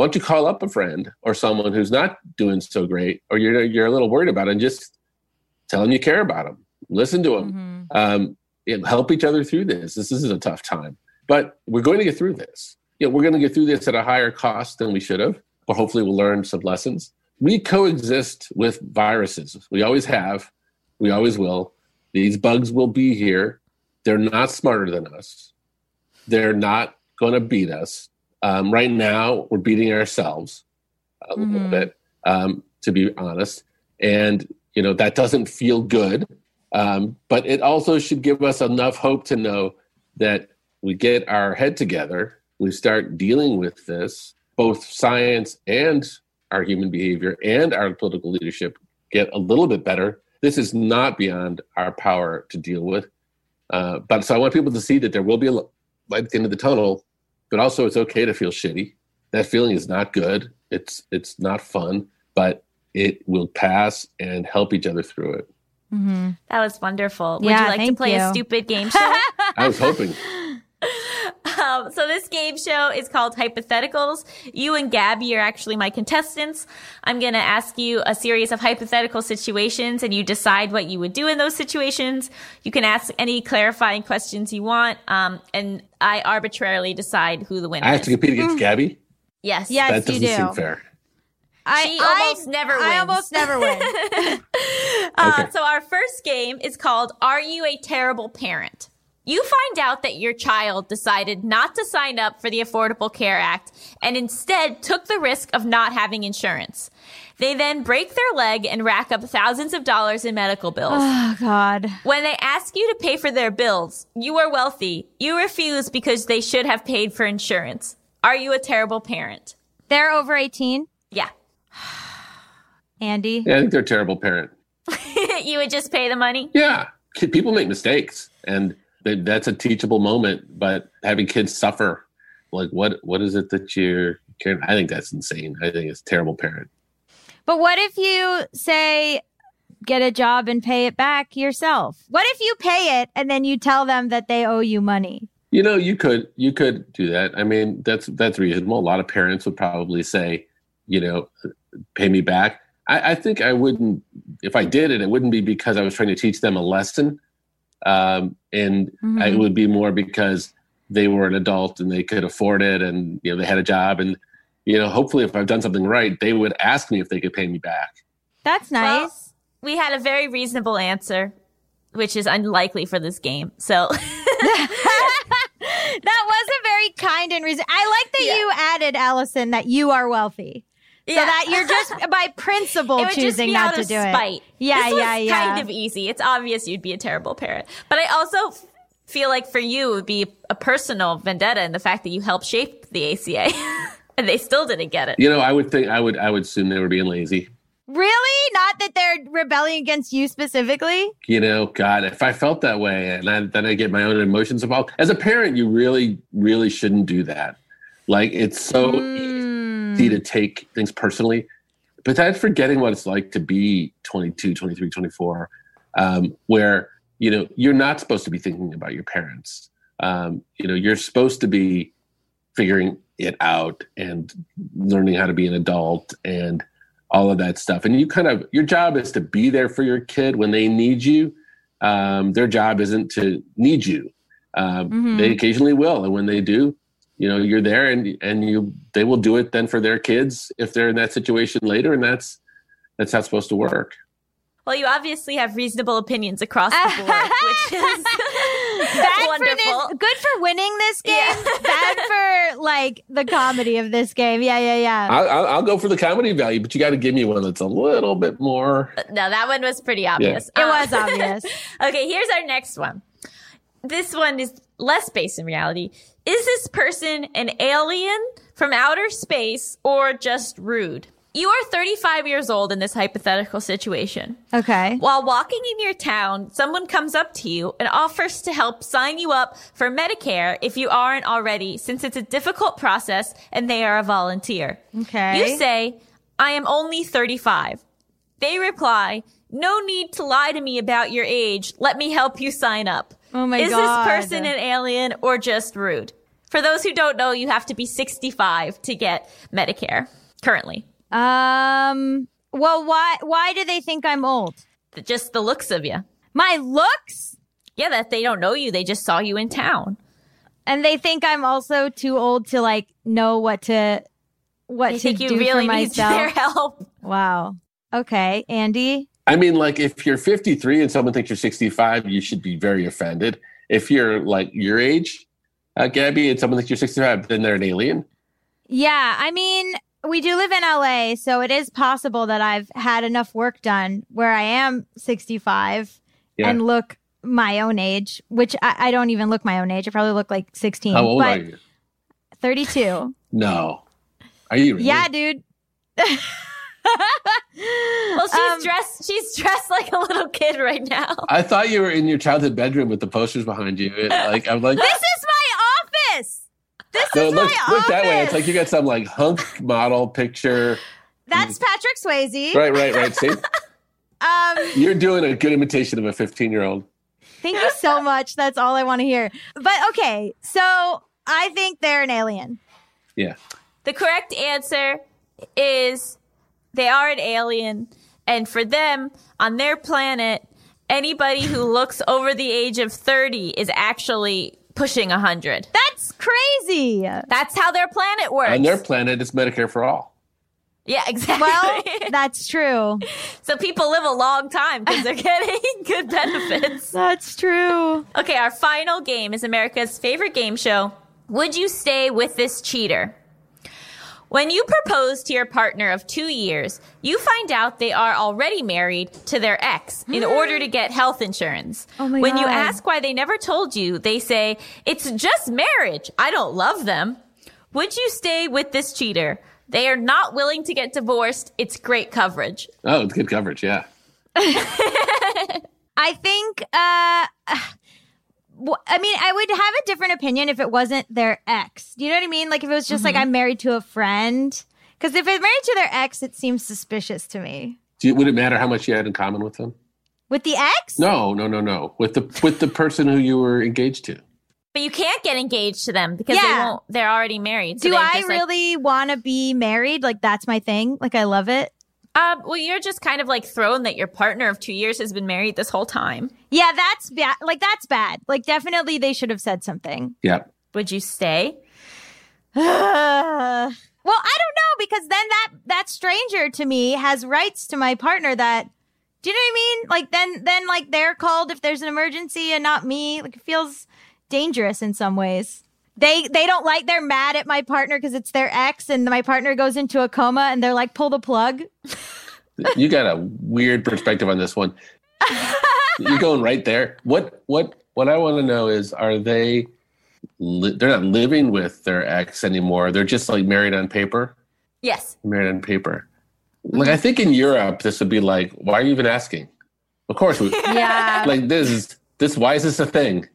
why don't you call up a friend or someone who's not doing so great, or you're you're a little worried about it, and just tell them you care about them, listen to them, Mm-hmm. um, help each other through this. This is a tough time, but we're going to get through this. You know, we're going to get through this at a higher cost than we should have, but hopefully we'll learn some lessons. We coexist with viruses. We always have. We always will. These bugs will be here. They're not smarter than us. They're not going to beat us. Um, right now, we're beating ourselves a little Mhm. bit, um, to be honest. And, you know, that doesn't feel good. Um, but it also should give us enough hope to know that we get our head together, we start dealing with this, both science and our human behavior and our political leadership get a little bit better. This is not beyond our power to deal with. Uh, but so I want people to see that there will be a light at the end of the tunnel, but also it's okay to feel shitty. That feeling is not good. It's it's not fun, but it will pass and help each other through it. Mm-hmm. That was wonderful. Would Yeah, you like to thank play a stupid game show? I was hoping. Um, so this game show is called Hypotheticals. You and Gaby are actually my contestants. I'm going to ask you a series of hypothetical situations and you decide what you would do in those situations. You can ask any clarifying questions you want. Um, and I arbitrarily decide who the winner I have is. to compete against Gaby. yes. Yes, That you doesn't do. seem fair. I, She I- almost never I almost never win. Uh, Okay. so our first game is called Are You a Terrible Parent? You find out that your child decided not to sign up for the Affordable Care Act and instead took the risk of not having insurance. They then break their leg and rack up thousands of dollars in medical bills. oh God. when they ask you to pay for their bills, you are wealthy. You refuse because they should have paid for insurance. Are you a terrible parent? They're over 18. Yeah. Andy. Yeah, I think they're a terrible parent. you would just pay the money? Yeah, people make mistakes, and th- that's a teachable moment. But having kids suffer, like what what is it that you're? caring- I think that's insane. I think it's a terrible parent. But what if you say, get a job and pay it back yourself? What if you pay it and then you tell them that they owe you money? You know, you could you could do that. I mean, that's that's reasonable. A lot of parents would probably say, you know, pay me back. I, I think I wouldn't if I did it. It wouldn't be because I was trying to teach them a lesson, um, and Mhm. it would be more because they were an adult and they could afford it, and you know they had a job, and you know hopefully if I've done something right, they would ask me if they could pay me back. That's Well, nice. we had a very reasonable answer, which is unlikely for this game. So that was a very kind and reason. I like that Yeah. you added, Allison, that you are wealthy. So Yeah. that you're just by principle it would just choosing not to do spite. it. Yeah, this was yeah, yeah. Kind of easy. It's obvious you'd be a terrible parent, but I also feel like for you it would be a personal vendetta in the fact that you helped shape the ACA, and they still didn't get it. You know, I would think I would I would assume they were being lazy. Really? Not that they're rebelling against you specifically? you know, God, if I felt that way and I, then I get my own emotions involved, as a parent, you really, really shouldn't do that. Like, it's so Mm. To take things personally, but that's forgetting what it's like to be 22, 23, 24, um, where, you know, you're not supposed to be thinking about your parents. Um, you know, you're supposed to be figuring it out and learning how to be an adult and all of that stuff. And you kind of your job is to be there for your kid when they need you. Um, their job isn't to need you. Um, Mhm. They occasionally will, and when they do, you know, you're there, and and you they will do it then for their kids if they're in that situation later, and that's that's how it's supposed to work. Well, you obviously have reasonable opinions across the board, which is Bad wonderful. for this. Good for winning this game. Yeah. Bad for like the comedy of this game. Yeah, yeah, yeah. I'll, I'll, I'll go for the comedy value, but you got to give me one that's a little bit more. no, that one was pretty obvious. it Um, was obvious. Okay, here's our next one. This one is less based in reality. Is this person an alien from outer space or just rude? You are 35 years old in this hypothetical situation. Okay. While walking in your town, someone comes up to you and offers to help sign you up for Medicare if you aren't already, since it's a difficult process and they are a volunteer. Okay. You say, I am only 35. They reply, No need to lie to me about your age. Let me help you sign up. Oh my Is God. this person an alien or just rude? For those who don't know, you have to be 65 to get Medicare currently. Um. Well, why? Why do they think I'm old? Just the looks of you. My looks, Yeah, that they don't know you. They just saw you in town. and they think I'm also too old to like know what to what They to think you do really for need myself. their help. Wow. Okay, Andy. I mean, like if you're 53 and someone thinks you're 65, you should be very offended. If you're like your age, uh, Gaby, and someone thinks you're 65, then they're an alien. Yeah, I mean, we do live in LA, so it is possible that I've had enough work done where I am 65 Yeah. and look my own age, which I, I don't even look my own age. I probably look like 16, How old but are you? 32. No. Are you really? Yeah, dude. Well, she's Um, dressed. She's dressed like a little kid right now. I thought you were in your childhood bedroom with the posters behind you. It, like I'm like, This is my office. This no, is look, my look that way. It's like you got some like hunk model picture. That's Patrick Swayze. Right, right, right. See, Um, You're doing a good imitation of a 15 year old. Thank you so much. That's all I want to hear. But okay, so I think they're an alien. Yeah. The correct answer is they are an alien. And for them, on their planet, anybody who looks over the age of 30 is actually pushing 100. That's crazy. That's how their planet works. On their planet, it's Medicare for all. yeah, exactly. Well, that's true. so people live a long time because they're getting good benefits. That's true. Okay, our final game is America's favorite game show. Would you stay with this cheater? When you propose to your partner of two years, you find out they are already married to their ex in order to get health insurance. Oh my when you ask why they never told you, they say, It's just marriage. I don't love them. Would you stay with this cheater? They are not willing to get divorced. It's great coverage. Oh, it's good coverage. Yeah. I think uh wh- I mean, I would have a different opinion if it wasn't their ex. Do you know what I mean? Like if it was just like mm-hmm. I'm married to a friend. Because if it's married to their ex, it seems suspicious to me. Do you, would it matter how much you had in common with them? With the ex? No, no, no, no. With the with the person who you were engaged to. But you can't get engaged to them because they won't. They're already married. So Do I just, like, really want to be married? Like that's my thing. Like I love it. Um, well, you're just kind of like thrown that your partner of two years has been married this whole time. Yeah, that's bad. Like that's bad. Like definitely they should have said something. Yeah. Would you stay? well, I don't know because then that that stranger to me has rights to my partner that do you know what I mean? Like then then like they're called if there's an emergency and not me. Like it feels dangerous in some ways. They they don't like they're mad at my partner because it's their ex and my partner goes into a coma and they're like pull the plug. You got a weird perspective on this one. You're going right there. What what what I want to know is are they li- they're not living with their ex anymore. They're just like married on paper. Yes. Married on paper. Like I think in Europe this would be like why are you even asking? Of course we Yeah. like this is this why is this a thing?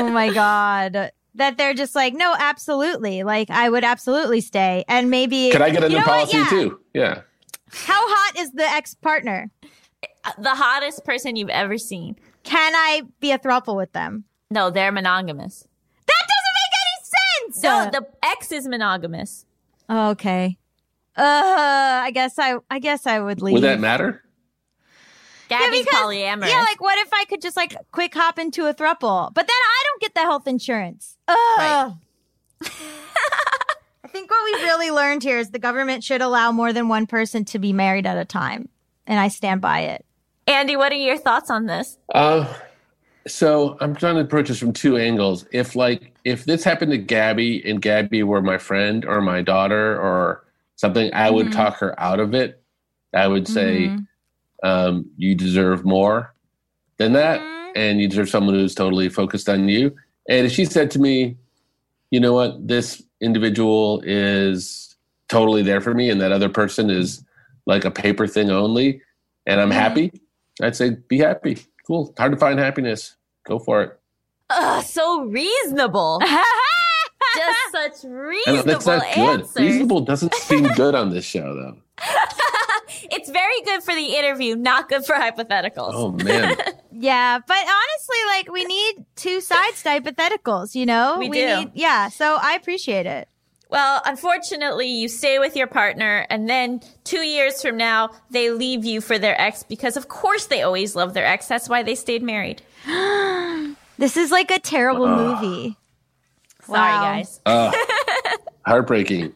Oh my god. That they're just like, no, absolutely. Like I would absolutely stay. And maybe Could I get a new policy Yeah. too? Yeah. How hot is the ex partner? The hottest person you've ever seen. Can I be a throuple with them? No, they're monogamous. That doesn't make any sense. No, the ex is monogamous. Okay. Uh, I guess I, I guess I would leave. Would that matter? Gaby's because- polyamorous. Yeah, like what if I could just like quick hop into a throuple? But then I don't get the health insurance. Ugh. Right. I think what we really learned here is the government should allow more than one person to be married at a time, and I stand by it. Andy, what are your thoughts on this? Uh, so I'm trying to approach this from two angles. If like if this happened to Gaby and Gaby were my friend or my daughter or something, I would Mhm. talk her out of it. I would say, Mhm. Um, you deserve more than that, Mhm. and you deserve someone who's totally focused on you. And if she said to me, you know what, this individual is totally there for me, and that other person is like a paper thing only, and I'm Mhm. happy, I'd say, be happy. Cool. Hard to find happiness. Go for it. Ugh, so reasonable. Just such I know, reasonable that's not good. answers. Reasonable doesn't seem good on this show, though. It's very good for the interview, not good for hypotheticals. Oh man, Yeah, but honestly, like we need two sides to hypotheticals. You know, We do. Need, yeah, so I appreciate it. Well, unfortunately, you stay with your partner, and then two years from now, they leave you for their ex because, of course, they always love their ex. That's why they stayed married. This is like a terrible movie. Sorry, Wow. guys. uh, heartbreaking.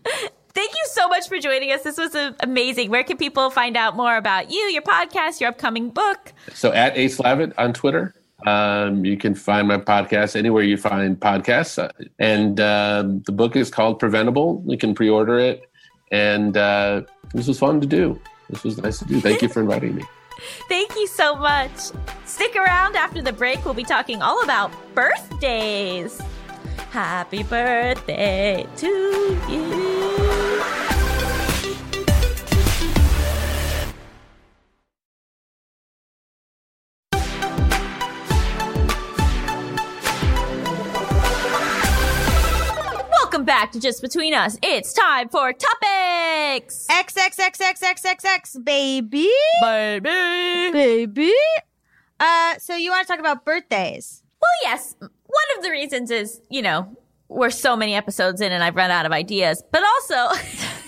So much for joining us. This was uh, amazing. Where can people find out more about you, your podcast, your upcoming book? So at ASlavitt on Twitter. Um, you can find my podcast anywhere you find podcasts, uh, and um the book is called Preventable. You can pre-order it, and uh, this was fun to do. This was nice to do. Thank you for inviting me. Thank you so much. Stick around after the break. We'll be talking all about birthdays. Happy birthday to you. Back back to Just Between Us. It's time for topics. XXXXXXX, baby. Baby. Baby. Uh, so you want to talk about birthdays? Well, yes. One of the reasons is, you know, we're so many episodes in and I've run out of ideas, but also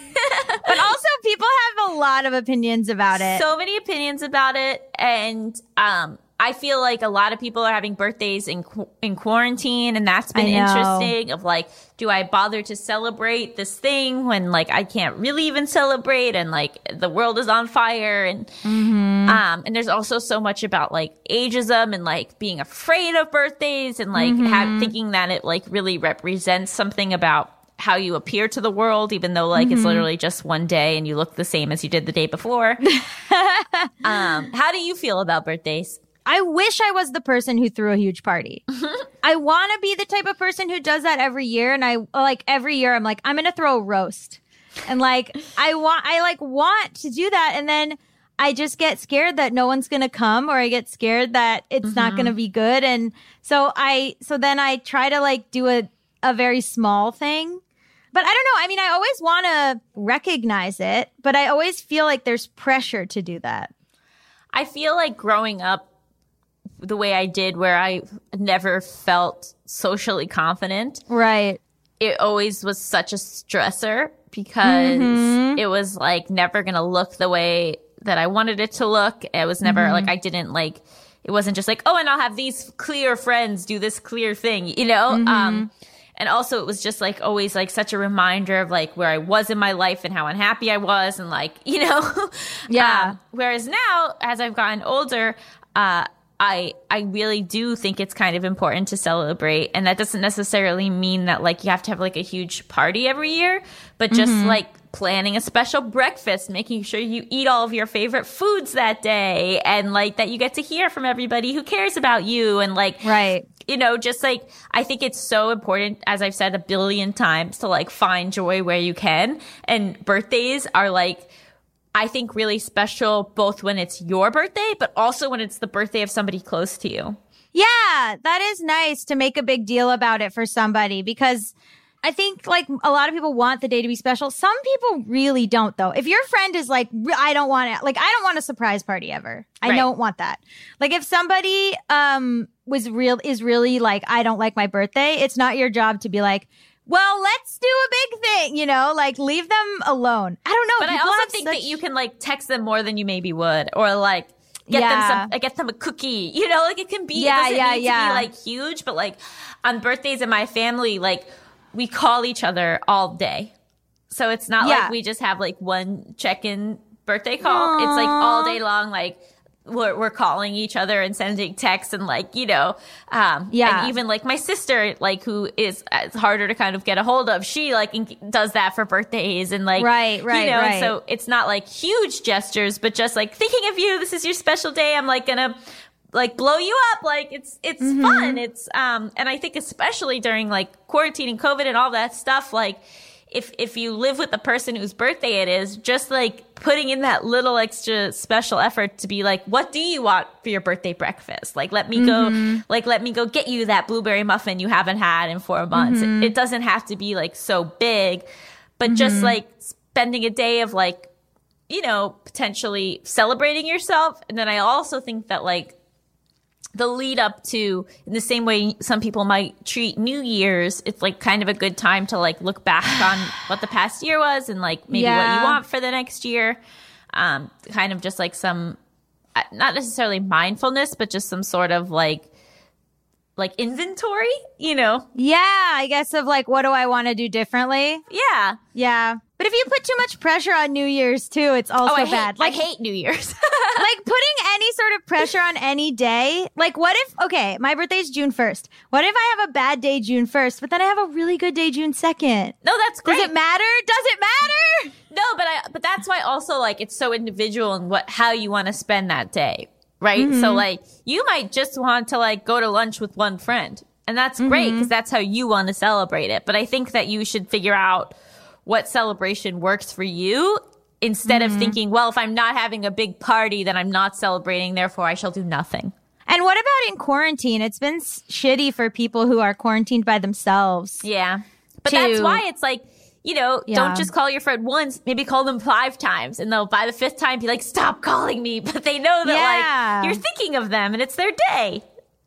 But also, people have a lot of opinions about it. so many opinions about it. And, um, I feel like a lot of people are having birthdays in qu- in quarantine, and that's been interesting. Of like, do I bother to celebrate this thing when like I can't really even celebrate, and like the world is on fire, and Mm-hmm. um, and there's also so much about like ageism and like being afraid of birthdays, and like Mm-hmm. have, thinking that it like really represents something about how you appear to the world, even though like Mm-hmm. it's literally just one day and you look the same as you did the day before. um, how do you feel about birthdays? I wish I was the person who threw a huge party. I want to be the type of person who does that every year. And I like every year, I'm like, I'm going to throw a roast. And like, I want, I like want to do that. And then I just get scared that no one's going to come or I get scared that it's not going to mm-hmm. be good. And so I, so then I try to like do a, a very small thing. But I don't know. I mean, I always want to recognize it, but I always feel like there's pressure to do that. I feel like growing up the way I did, where I never felt socially confident, Right. it always was such a stressor because Mm-hmm. it was like never going to look the way that I wanted it to look. It was never Mm-hmm. like I didn't like it wasn't just like, oh, and I'll have these clear friends do this clear thing, you know? Mm-hmm. Um and also it was just like always like such a reminder of like where I was in my life and how unhappy I was and like, you know. Yeah. Um, whereas now as I've gotten older, uh I I really do think it's kind of important to celebrate and that doesn't necessarily mean that like you have to have like a huge party every year, but just Mm-hmm. like planning a special breakfast, making sure you eat all of your favorite foods that day and like that you get to hear from everybody who cares about you and like Right. you know, just like I think it's so important, as I've said a billion times, to like find joy where you can. And birthdays are like, I think really special both when it's your birthday, but also when it's the birthday of somebody close to you. Yeah, that is nice to make a big deal about it for somebody because I think like a lot of people want the day to be special. Some people really don't though. If your friend is like, I don't want it, like, I don't want a surprise party ever. I Right. don't want that. Like if somebody, um, was real, is really like, I don't like my birthday, it's not your job to be like, well, let's do a big thing, you know, like leave them alone. I don't know. But I also think such- that you can like text them more than you maybe would, or like get Yeah. them some, get them a cookie. You know, like it can be. Yeah, it yeah, yeah. be like huge, but like on birthdays in my family, like we call each other all day, so it's not Yeah. like we just have like one check-in birthday call. It's like all day long, like. We're, we're calling each other and sending texts and like you know um Yeah. and even like my sister like who is it's harder to kind of get a hold of she like in- does that for birthdays and like Right, right, you know, right. so it's not like huge gestures, but just like thinking of you. This is your special day. I'm like gonna like blow you up. Like it's it's Mm-hmm. fun. It's um, and I think especially during like quarantine and COVID and all that stuff, like. If, if you live with the person whose birthday it is, just like putting in that little extra special effort to be like, what do you want for your birthday breakfast? Like, let me Mm-hmm. go, like, let me go get you that blueberry muffin you haven't had in four months. Mm-hmm. It, it doesn't have to be like so big, but just like spending a day of like you know potentially celebrating yourself and then i also think that like the lead up to in the same way some people might treat new year's it's like kind of a good time to like look back on what the past year was and like maybe what you want for the next year um kind of just like some uh, not necessarily mindfulness but just some sort of like like inventory you know yeah, I guess of like, what do I want to do differently? yeah Yeah. But if you put too much pressure on New Year's too, it's oh, also oh bad. hate, I hate new year's like putting any sort of pressure on any day. Like, what if, okay, my birthday's June 1st. What if I have a bad day June 1st, but then I have a really good day June 2nd? no that's great Does it matter? Does it matter? No, but I but that's why also like it's so individual and what how you want to spend that day, right? So mm-hmm. like you might just want to like go to lunch with one friend, and that's great mm-hmm. because that's how you want to celebrate it. But I think that you should figure out what celebration works for you instead of mm-hmm. thinking, well, if I'm not having a big party, then I'm not celebrating, therefore I shall do nothing. And what about in quarantine? It's been shitty for people who are quarantined by themselves. Yeah. But to- that's why it's like, you know, Yeah. don't just call your friend once, maybe call them five times. And they'll, by the fifth time, be like, stop calling me. But they know that, Yeah. like, you're thinking of them and it's their day.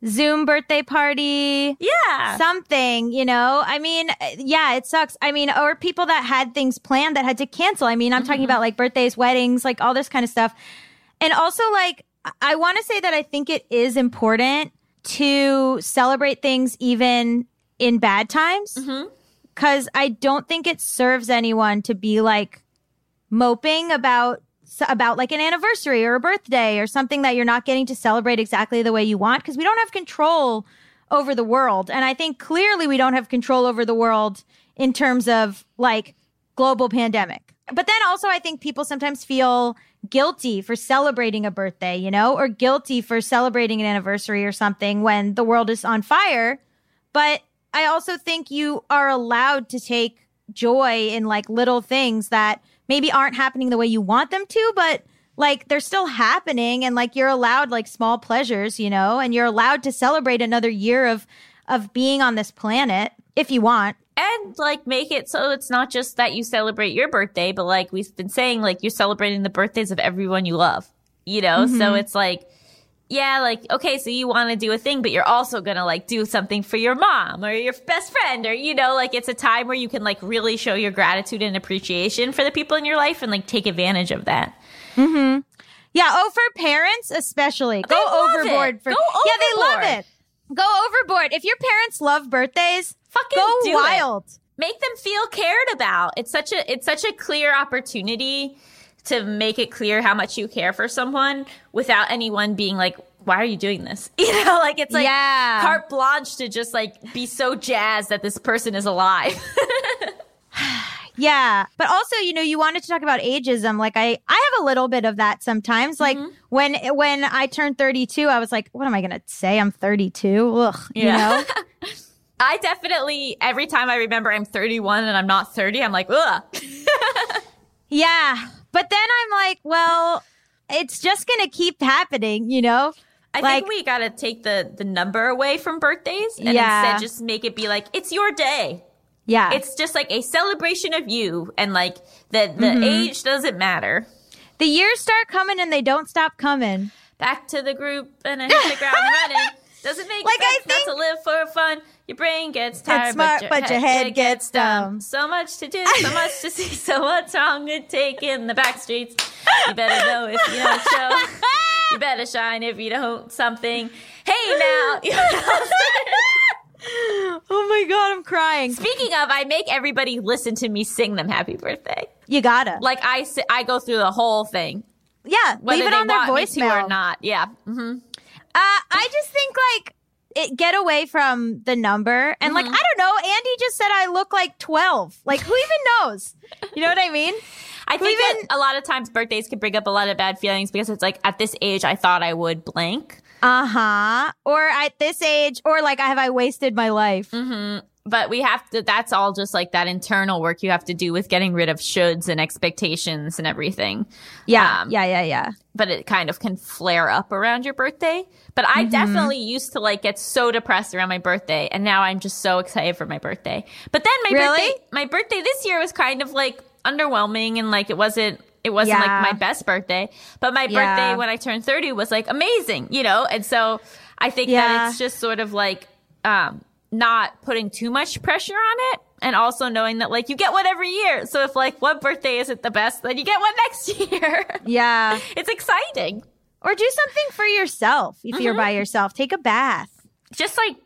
Zoom birthday party. Yeah. something, you know? I mean, yeah, it sucks. I mean, or people that had things planned that had to cancel. I mean, I'm talking mm-hmm. about like birthdays, weddings, like all this kind of stuff. And also, like, I- want to say that I think it is important to celebrate things even in bad times. Mm-hmm. Cause I don't think it serves anyone to be like moping about about like an anniversary or a birthday or something that you're not getting to celebrate exactly the way you want because we don't have control over the world. And i think clearly we don't have control over the world in terms of like global pandemic. But then also i think people sometimes feel guilty for celebrating a birthday you know or guilty for celebrating an anniversary or something when the world is on fire. But I also think you are allowed to take joy in like little things that maybe aren't happening the way you want them to, but like they're still happening and like you're allowed like small pleasures, you know, and you're allowed to celebrate another year of of being on this planet if you want. and like make it so it's not just that you celebrate your birthday, but like we've been saying, like you're celebrating the birthdays of everyone you love, you know? So mm-hmm. it's like, yeah, like, okay, so you want to do a thing, but you're also going to like do something for your mom or your best friend or, you know, like it's a time where you can like really show your gratitude and appreciation for the people in your life and like take advantage of that. Mm-hmm. Yeah, oh for parents especially. Go overboard it. for Go Yeah, they love it. Go overboard. If your parents love birthdays, Fucking go do it. wild. make them feel cared about. It's such a it's such a clear opportunity to make it clear how much you care for someone without anyone being like, "Why are you doing this?" You know, like it's like Yeah. carte blanche to just like be so jazzed that this person is alive. Yeah. But also, you know, you wanted to talk about ageism. Like I I have a little bit of that sometimes. Like Mm-hmm. when when I turned 32, I was like, what am I going to say? I'm 32. Ugh, you Yeah. know? I definitely every time I remember I'm 31 and I'm not 30, I'm like, ugh. yeah. But then I'm like, well, it's just going to keep happening, you know? I Like- think we gotta take the the number away from birthdays and Yeah. instead just make it be like it's your day. Yeah. It's just like a celebration of you, and like the the Mm-hmm. age doesn't matter. the years start coming and they don't stop coming. Back to the group and I hit the ground running. Doesn't make Like, I sense not to live for fun. Your brain gets tired, smart, but your head it gets dumb. So much to do, so much to see. So what's wrong with taking the back streets? You better know if you don't show. You better shine if you don't something. Hey now. You know? Oh my God, I'm crying. Speaking of, I make everybody listen to me sing them happy birthday. You gotta. Like I, I go through the whole thing, yeah. whether leave it on their want me to voicemail. or not. Yeah. hmm Uh, Uh, I just think like it, get away from the number and like mm-hmm. I don't know. Andy just said I look like twelve. Like who even knows? You know what I mean? I think even- that a lot of times birthdays can bring up a lot of bad feelings because it's like at this age I thought I would blank, Uh huh. Or at this age, or like have I wasted my life? Mm-hmm. But we have to. That's all just like that internal work you have to do with getting rid of shoulds and expectations and everything. Yeah, Um, yeah, yeah, yeah. But it kind of can flare up around your birthday. But I Mm-hmm. definitely used to like get so depressed around my birthday, and now I'm just so excited for my birthday. But then my Really? birthday, my birthday this year was kind of like underwhelming, and like it wasn't. It wasn't Yeah. like my best birthday, but my Yeah. birthday when I turned 30 was like amazing, you know? And so I think Yeah. that it's just sort of like, um, not putting too much pressure on it and also knowing that like you get one every year. So if like one birthday isn't the best, then you get one next year. Yeah. it's exciting. Or do something for yourself if mm-hmm. you're by yourself. Take a bath. Just like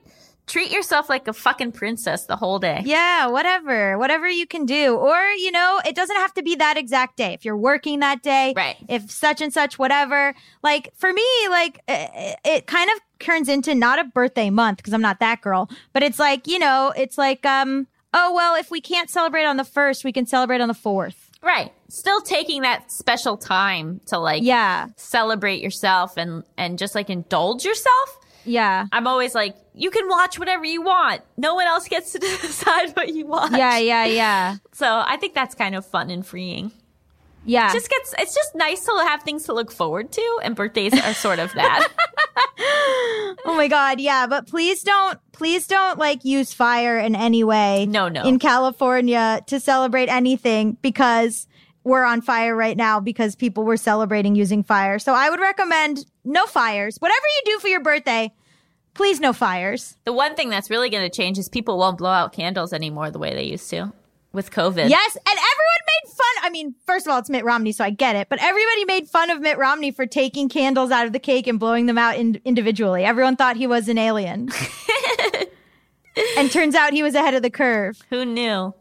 treat yourself like a fucking princess the whole day. Yeah, whatever. Whatever you can do. Or, you know, it doesn't have to be that exact day. If you're working that day, Right. if such and such, whatever. Like for me, like it, it kind of turns into not a birthday month because I'm not that girl, but it's like, you know, it's like, um, oh, well, if we can't celebrate on the first, we can celebrate on the fourth. Right. Still taking that special time to like Yeah. celebrate yourself and and just like indulge yourself. Yeah. I'm always like, you can watch whatever you want. No one else gets to decide what you watch. Yeah. Yeah. Yeah. So I think that's kind of fun and freeing. Yeah. Just gets it's just nice to have things to look forward to, and birthdays are sort of that. Oh my god, yeah, but please don't please don't like use fire in any way. No, no. In California to celebrate anything because we're on fire right now because people were celebrating using fire. So I would recommend no fires. Whatever you do for your birthday, please no fires. The one thing that's really going to change is people won't blow out candles anymore the way they used to with COVID. Yes, and everyone made fun. I mean, first of all, it's Mitt Romney, so I get it. But everybody made fun of Mitt Romney for taking candles out of the cake and blowing them out in- individually. Everyone thought he was an alien. and turns out he was ahead of the curve. Who knew?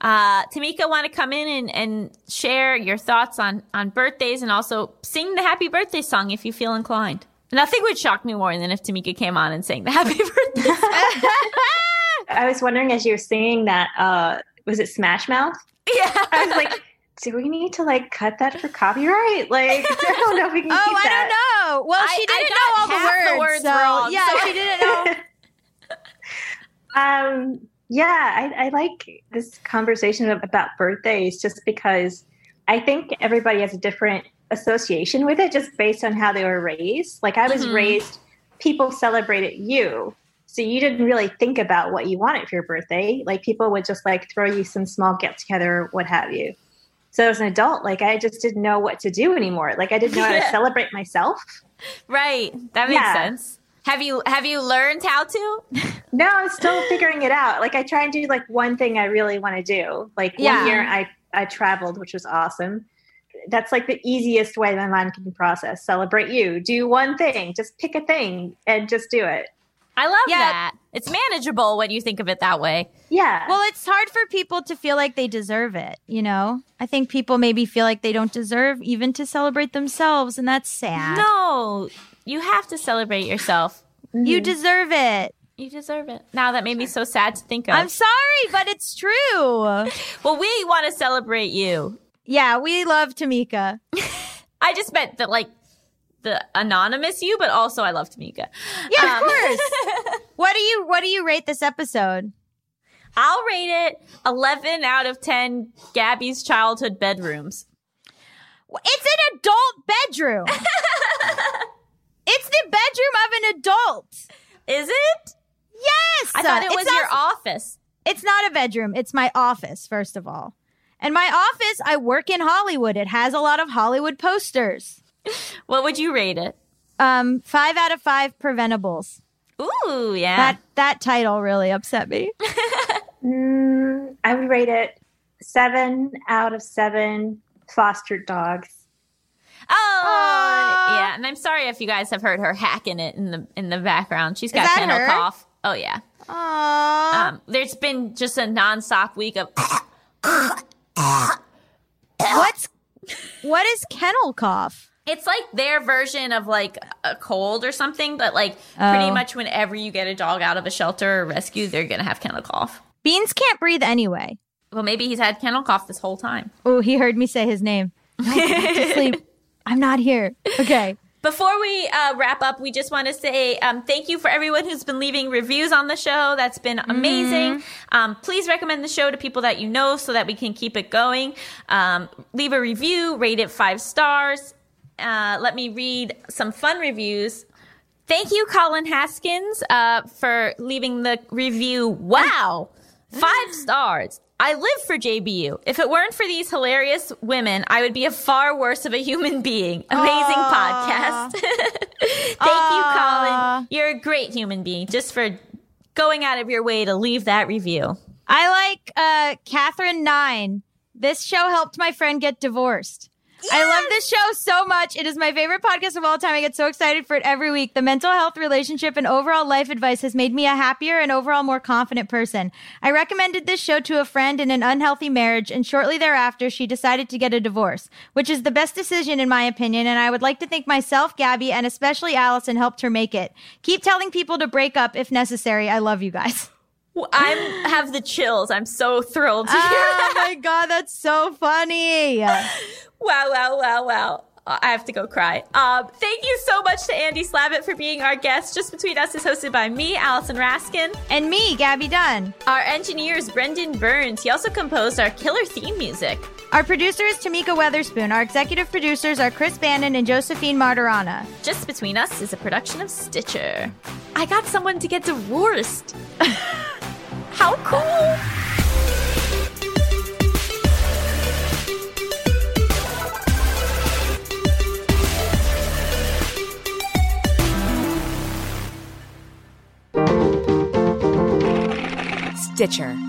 Uh, Tamika, want to come in and, and share your thoughts on, on birthdays and also sing the happy birthday song if you feel inclined. Nothing would shock me more than if Tamika came on and sang the happy birthday song. I was wondering as you were singing that, uh, was it Smash Mouth? yeah. I was like, do we need to like cut that for copyright? Like, I don't know if we can. Oh, I that. don't know. Well, I- she didn't know all the the words. words so, wrong, yeah, so- she didn't know. Um, yeah, I, I like this conversation about birthdays just because I think everybody has a different association with it just based on how they were raised. Like I was Mhm. raised, people celebrated you. So you didn't really think about what you wanted for your birthday. Like people would just like throw you some small get together, what have you. So as an adult, like I just didn't know what to do anymore. Like I didn't know how to celebrate myself. Right. That makes Yeah. sense. Have you have you learned how to? No, I'm still figuring it out. Like I try and do like one thing I really want to do. Like Yeah. one year I I traveled, which was awesome. That's like the easiest way my mind can process. Celebrate you. Do one thing. Just pick a thing and just do it. I love Yeah. that. It's manageable when you think of it that way. Yeah. Well, it's hard for people to feel like they deserve it, you know? I think people maybe feel like they don't deserve even to celebrate themselves, and that's sad. No, you have to celebrate yourself. You deserve it. You deserve it. Now that made me so sad to think of. I'm sorry, but it's true. well, we want to celebrate you. Yeah, we love Tamika. I just meant that like the anonymous you, but also I love Tamika. Yeah, Um, of course. what do you what do you rate this episode? I'll rate it 11 out of 10 Gaby's childhood bedrooms. It's an adult bedroom. It's the bedroom of an adult. Is it? Yes. I thought it It's was not- your office. It's not a bedroom. It's my office, first of all. And my office, I work in Hollywood. It has a lot of Hollywood posters. What would you rate it? Um, five out of five preventables. Ooh, yeah. That that title really upset me. Mm, I would rate it seven out of seven fostered dogs. Oh, yeah. And I'm sorry if you guys have heard her hacking it in the in the background. She's got kennel her? cough. Oh yeah. Aww. Um, there's been just a nonstop week of What's what is kennel cough? It's like their version of like a cold or something, but like pretty Oh. much whenever you get a dog out of a shelter or rescue, they're gonna have kennel cough. Beans can't breathe anyway. Well, maybe he's had kennel cough this whole time. Oh, he heard me say his name. Sleep. I'm not here. Okay. Before we uh, wrap up, we just want to say um, thank you for everyone who's been leaving reviews on the show. That's been amazing. Um, please recommend the show to people that you know so that we can keep it going. Um, leave a review, rate it five stars. Uh, let me read some fun reviews. Thank you, Colin Haskins, uh, for leaving the review. Wow, five stars. I live for JBU. If it weren't for these hilarious women, I would be a far worse of a human being. Amazing podcast. Thank you, Colin. You're a great human being just for going out of your way to leave that review. I like uh Catherine Nine. This show helped my friend get divorced. I love this show so much. It is my favorite podcast of all time. I get so excited for it every week. The mental health, relationship, and overall life advice has made me a happier and overall more confident person. I recommended this show to a friend in an unhealthy marriage, and shortly thereafter, she decided to get a divorce, which is the best decision in my opinion. And I would like to thank myself, Gaby, and especially Allison helped her make it. Keep telling people to break up if necessary. I love you guys. I have the chills. I'm so thrilled to hear oh that. my god, that's so funny. Wow, wow, wow, wow. I have to go cry. Um, thank you so much to Andy Slavitt for being our guest. Just Between Us is hosted by me, Allison Raskin. And me, Gaby Dunn. Our engineer is Brendan Burns. He also composed our killer theme music. Our producer is Tamika Weatherspoon. Our executive producers are Chris Bannon and Josephine Martirana. Just Between Us is a production of Stitcher. I got someone to get divorced. How cool! Stitcher.